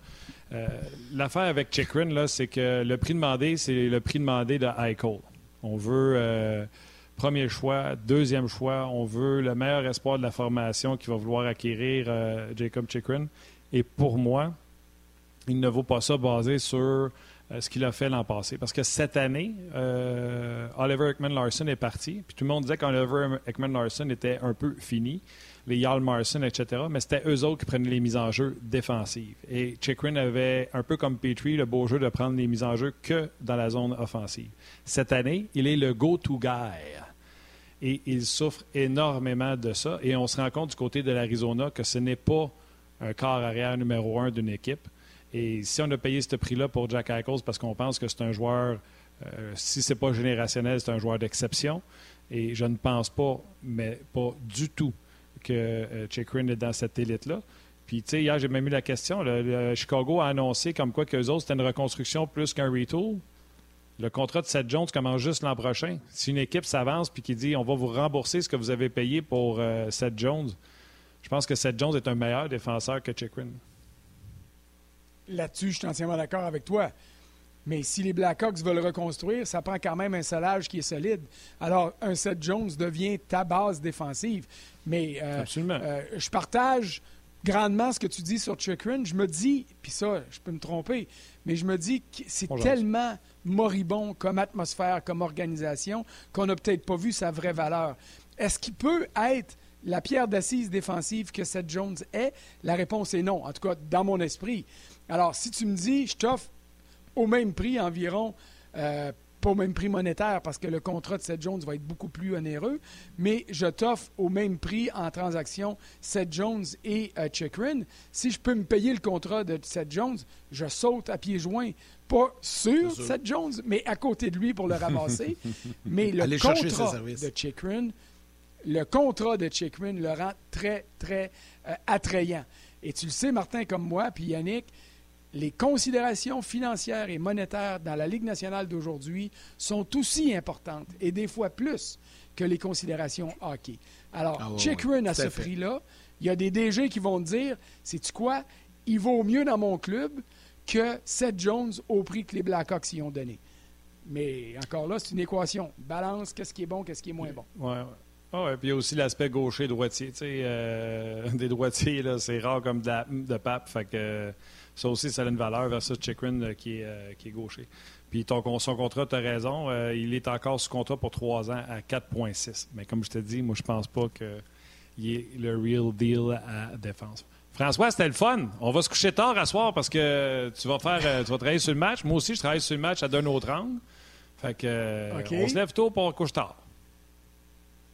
Euh, l'affaire avec Chikrin, c'est que le prix demandé, c'est le prix demandé de Eichel. On veut premier choix, deuxième choix, on veut le meilleur espoir de la formation qui va vouloir acquérir Jacob Chikrin. Et pour moi, il ne vaut pas ça basé sur euh, ce qu'il a fait l'an passé. Parce que cette année, euh, Oliver Ekman-Larson est parti. Puis tout le monde disait qu'Oliver Ekman-Larson était un peu fini. Les Marson, etc. Mais c'était eux autres qui prenaient les mises en jeu défensives. Et Chikrin avait, un peu comme Petrie, le beau jeu de prendre les mises en jeu que dans la zone offensive. Cette année, il est le go-to guy. Et il souffre énormément de ça. Et on se rend compte du côté de l'Arizona que ce n'est pas un quart arrière numéro un d'une équipe. Et si on a payé ce prix-là pour Jack Eichels parce qu'on pense que c'est un joueur, euh, si c'est pas générationnel, c'est un joueur d'exception. Et je ne pense pas, mais pas du tout, que euh, est dans cette élite-là. Puis, tu sais, hier, j'ai même eu la question. Le, Chicago a annoncé comme quoi qu'eux autres, c'était une reconstruction plus qu'un retool. Le contrat de Seth Jones commence juste l'an prochain. Si une équipe s'avance puis qui dit on va vous rembourser ce que vous avez payé pour euh, Seth Jones, je pense que Seth Jones est un meilleur défenseur que Chikrin là-dessus, je suis entièrement d'accord avec toi. Mais si les Blackhawks veulent reconstruire, ça prend quand même un solage qui est solide. Alors, un Seth Jones devient ta base défensive. Mais euh, euh, je partage grandement ce que tu dis sur Chikrin. Je me dis, puis ça, je peux me tromper, mais je me dis que c'est tellement moribond comme atmosphère, comme organisation, qu'on n'a peut-être pas vu sa vraie valeur. Est-ce qu'il peut être la pierre d'assise défensive que Seth Jones est? La réponse est non, en tout cas dans mon esprit. Alors, si tu me dis, je t'offre au même prix environ, euh, pas au même prix monétaire parce que le contrat de Seth Jones va être beaucoup plus onéreux, mais je t'offre au même prix en transaction Seth Jones et euh, Chikrin. Si je peux me payer le contrat de Seth Jones, je saute à pieds joints. Pas sur Seth Jones, mais à côté de lui pour le ramasser. [laughs] mais le contrat de Chikrin, le contrat de Chikrin le rend très, très euh, attrayant. Et tu le sais, Martin, comme moi, puis Yannick, les considérations financières et monétaires dans la Ligue nationale d'aujourd'hui sont aussi importantes et des fois plus que les considérations hockey. Alors, ah à ce prix-là. Il y a des DG qui vont dire, sais-tu quoi, il vaut mieux dans mon club que Seth Jones au prix que les Blackhawks y ont donné. Mais encore là, c'est une équation. Balance, qu'est-ce qui est bon, qu'est-ce qui est moins bon. Oui, ouais. Ah puis il y a aussi l'aspect gaucher-droitier. Euh, [laughs] des droitiers, c'est rare comme de, de pape. Fait que ça aussi, ça a une valeur versus Chikrin euh, qui, est, euh, qui est gaucher. Puis ton, son contrat, tu as raison, euh, il est encore sous contrat pour trois ans à 4,6. Mais comme je te dis, moi, je pense pas qu'il ait le real deal à défense. François, c'était le fun. On va se coucher tard à soir parce que tu vas faire, tu vas travailler sur le match. Moi aussi, je travaille sur le match à d'un autre angle. Fait que on se lève tôt pour coucher tard.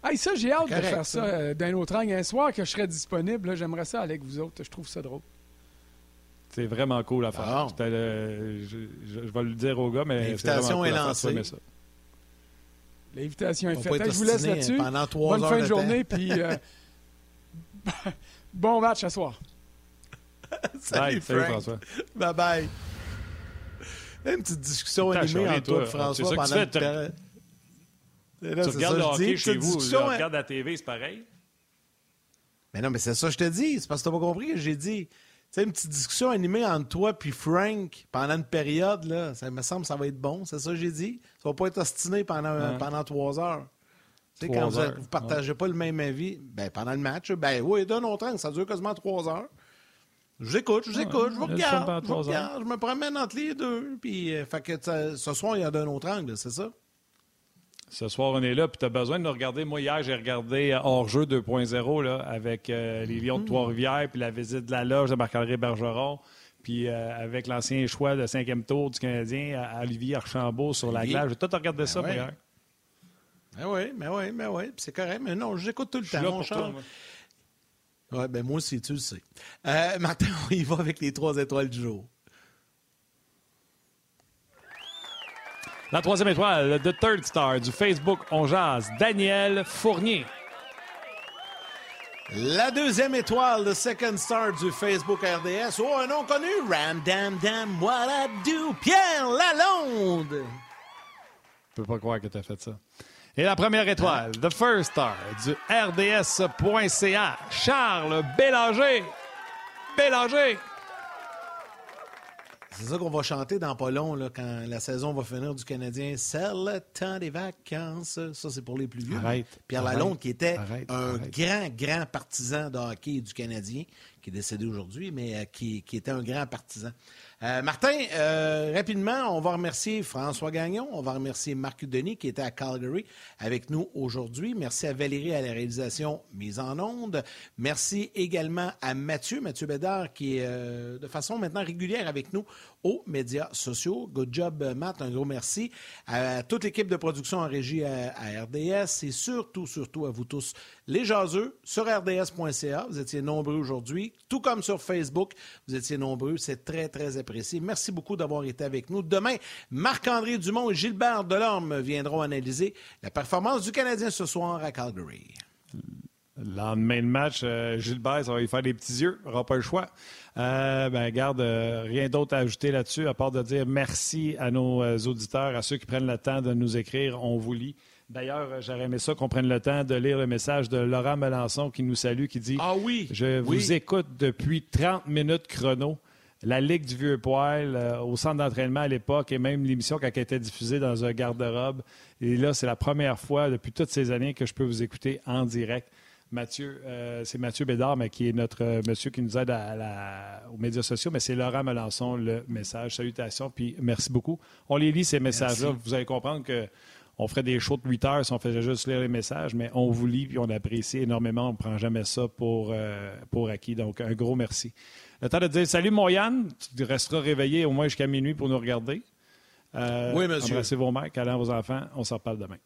Hey, ça, j'ai hâte de faire ça, d'un autre angle. Un soir que je serai disponible, j'aimerais ça avec vous autres. Je trouve ça drôle. C'est vraiment cool à faire. je, vais le dire aux gars, mais l'invitation est lancée. L'invitation est faite. Je vous laisse là-dessus. Pendant trois Bonne fin de, journée, puis euh, [laughs] bon match à soir. [laughs] salut, François. Bye bye. Une petite discussion animée entre toi et François pendant que tu, regardes le hockey chez vous, tu regardes la TV, c'est pareil. Mais non, mais c'est ça que je te dis. C'est parce que tu n'as pas compris que j'ai dit sais, une petite discussion animée entre toi puis Frank pendant une période, là, ça me semble que ça va être bon, c'est ça que j'ai dit. Ça va pas être ostiné pendant, pendant trois heures. Tu sais, quand vous ne partagez pas le même avis, ben, pendant le match, ben oui, d'un autre angle, ça dure quasiment trois heures. Je vous écoute, je vous écoute, je vous regarde, je, regarde je me promène entre les deux. Puis, euh, fait que ce soir, il y a d'un autre angle, c'est ça? Ce soir, on est là, puis tu as besoin de nous regarder. Moi, hier, j'ai regardé euh, Hors-jeu 2.0 avec euh, les Lions de mm-hmm. Trois-Rivières, puis la visite de la loge de Marc-André Bergeron, puis euh, avec l'ancien choix de cinquième tour du Canadien, à Olivier Archambault sur la glace. J'ai tout regardé ben ça, ouais. hier. Ben oui, mais oui, mais oui, c'est correct. Mais non, j'écoute tout le temps, mon cher. Oui, ben moi aussi, tu le sais. [laughs] Martin, on y va avec les trois étoiles du jour. La troisième étoile, The Third Star du Facebook On Jazz, Daniel Fournier. La deuxième étoile de Second Star du Facebook RDS. Oh, un nom connu. Ram Dam Dam What I Do. Pierre Lalonde. Je peux pas croire que tu as fait ça. Et la première étoile, The First Star du RDS.ca, Charles Bélanger. Bélanger. C'est ça qu'on va chanter dans pas long, là, quand la saison va finir du Canadien. C'est le temps des vacances. Ça, c'est pour les plus vieux. Arrête, Pierre arrête, Lalonde, qui était arrête, un grand, grand partisan de hockey du Canadien, qui est décédé aujourd'hui, mais euh, qui, qui était un grand partisan. Euh, Martin, euh, rapidement, on va remercier François Gagnon, on va remercier Marc Denis qui était à Calgary avec nous aujourd'hui. Merci à Valérie à la réalisation mise en onde. Merci également à Mathieu, Mathieu Bédard, qui est euh, de façon maintenant régulière avec nous aux médias sociaux. Good job, euh, Matt, un gros merci. À toute l'équipe de production en régie à, RDS et surtout, surtout à vous tous, les jaseux, sur rds.ca. Vous étiez nombreux aujourd'hui, tout comme sur Facebook. Vous étiez nombreux. C'est très, très apprécié. Merci beaucoup d'avoir été avec nous. Demain, Marc-André Dumont et Gilbert Delorme viendront analyser la performance du Canadien ce soir à Calgary. Le lendemain de match, euh, Gilbert, ça va lui faire des petits yeux. Il n'aura pas le choix. Euh, ben, garde, euh, rien d'autre à ajouter là-dessus, à part de dire merci à nos euh, auditeurs, à ceux qui prennent le temps de nous écrire. On vous lit. D'ailleurs, j'aurais aimé ça qu'on prenne le temps de lire le message de Laurent Melançon qui nous salue, qui dit Ah oui! Je vous écoute depuis 30 minutes chrono. La Ligue du Vieux Poil, euh, au centre d'entraînement à l'époque, et même l'émission quand elle était diffusée dans un garde-robe. Et là, c'est la première fois depuis toutes ces années que je peux vous écouter en direct. Mathieu, euh, c'est Mathieu Bédard, mais qui est notre euh, monsieur qui nous aide à la- aux médias sociaux, mais c'est Laurent Melançon, le message. Salutations, puis merci beaucoup. On les lit, ces messages-là. Vous allez comprendre que on ferait des shows de 8 heures si on faisait juste lire les messages, mais on vous lit puis on apprécie énormément. On ne prend jamais ça pour, euh, pour acquis. Donc, un gros merci. Le temps de dire salut, mon Yann. Tu resteras réveillé au moins jusqu'à minuit pour nous regarder. Euh, Oui, monsieur. Embrassez vos mères, câlins vos enfants. On s'en reparle demain.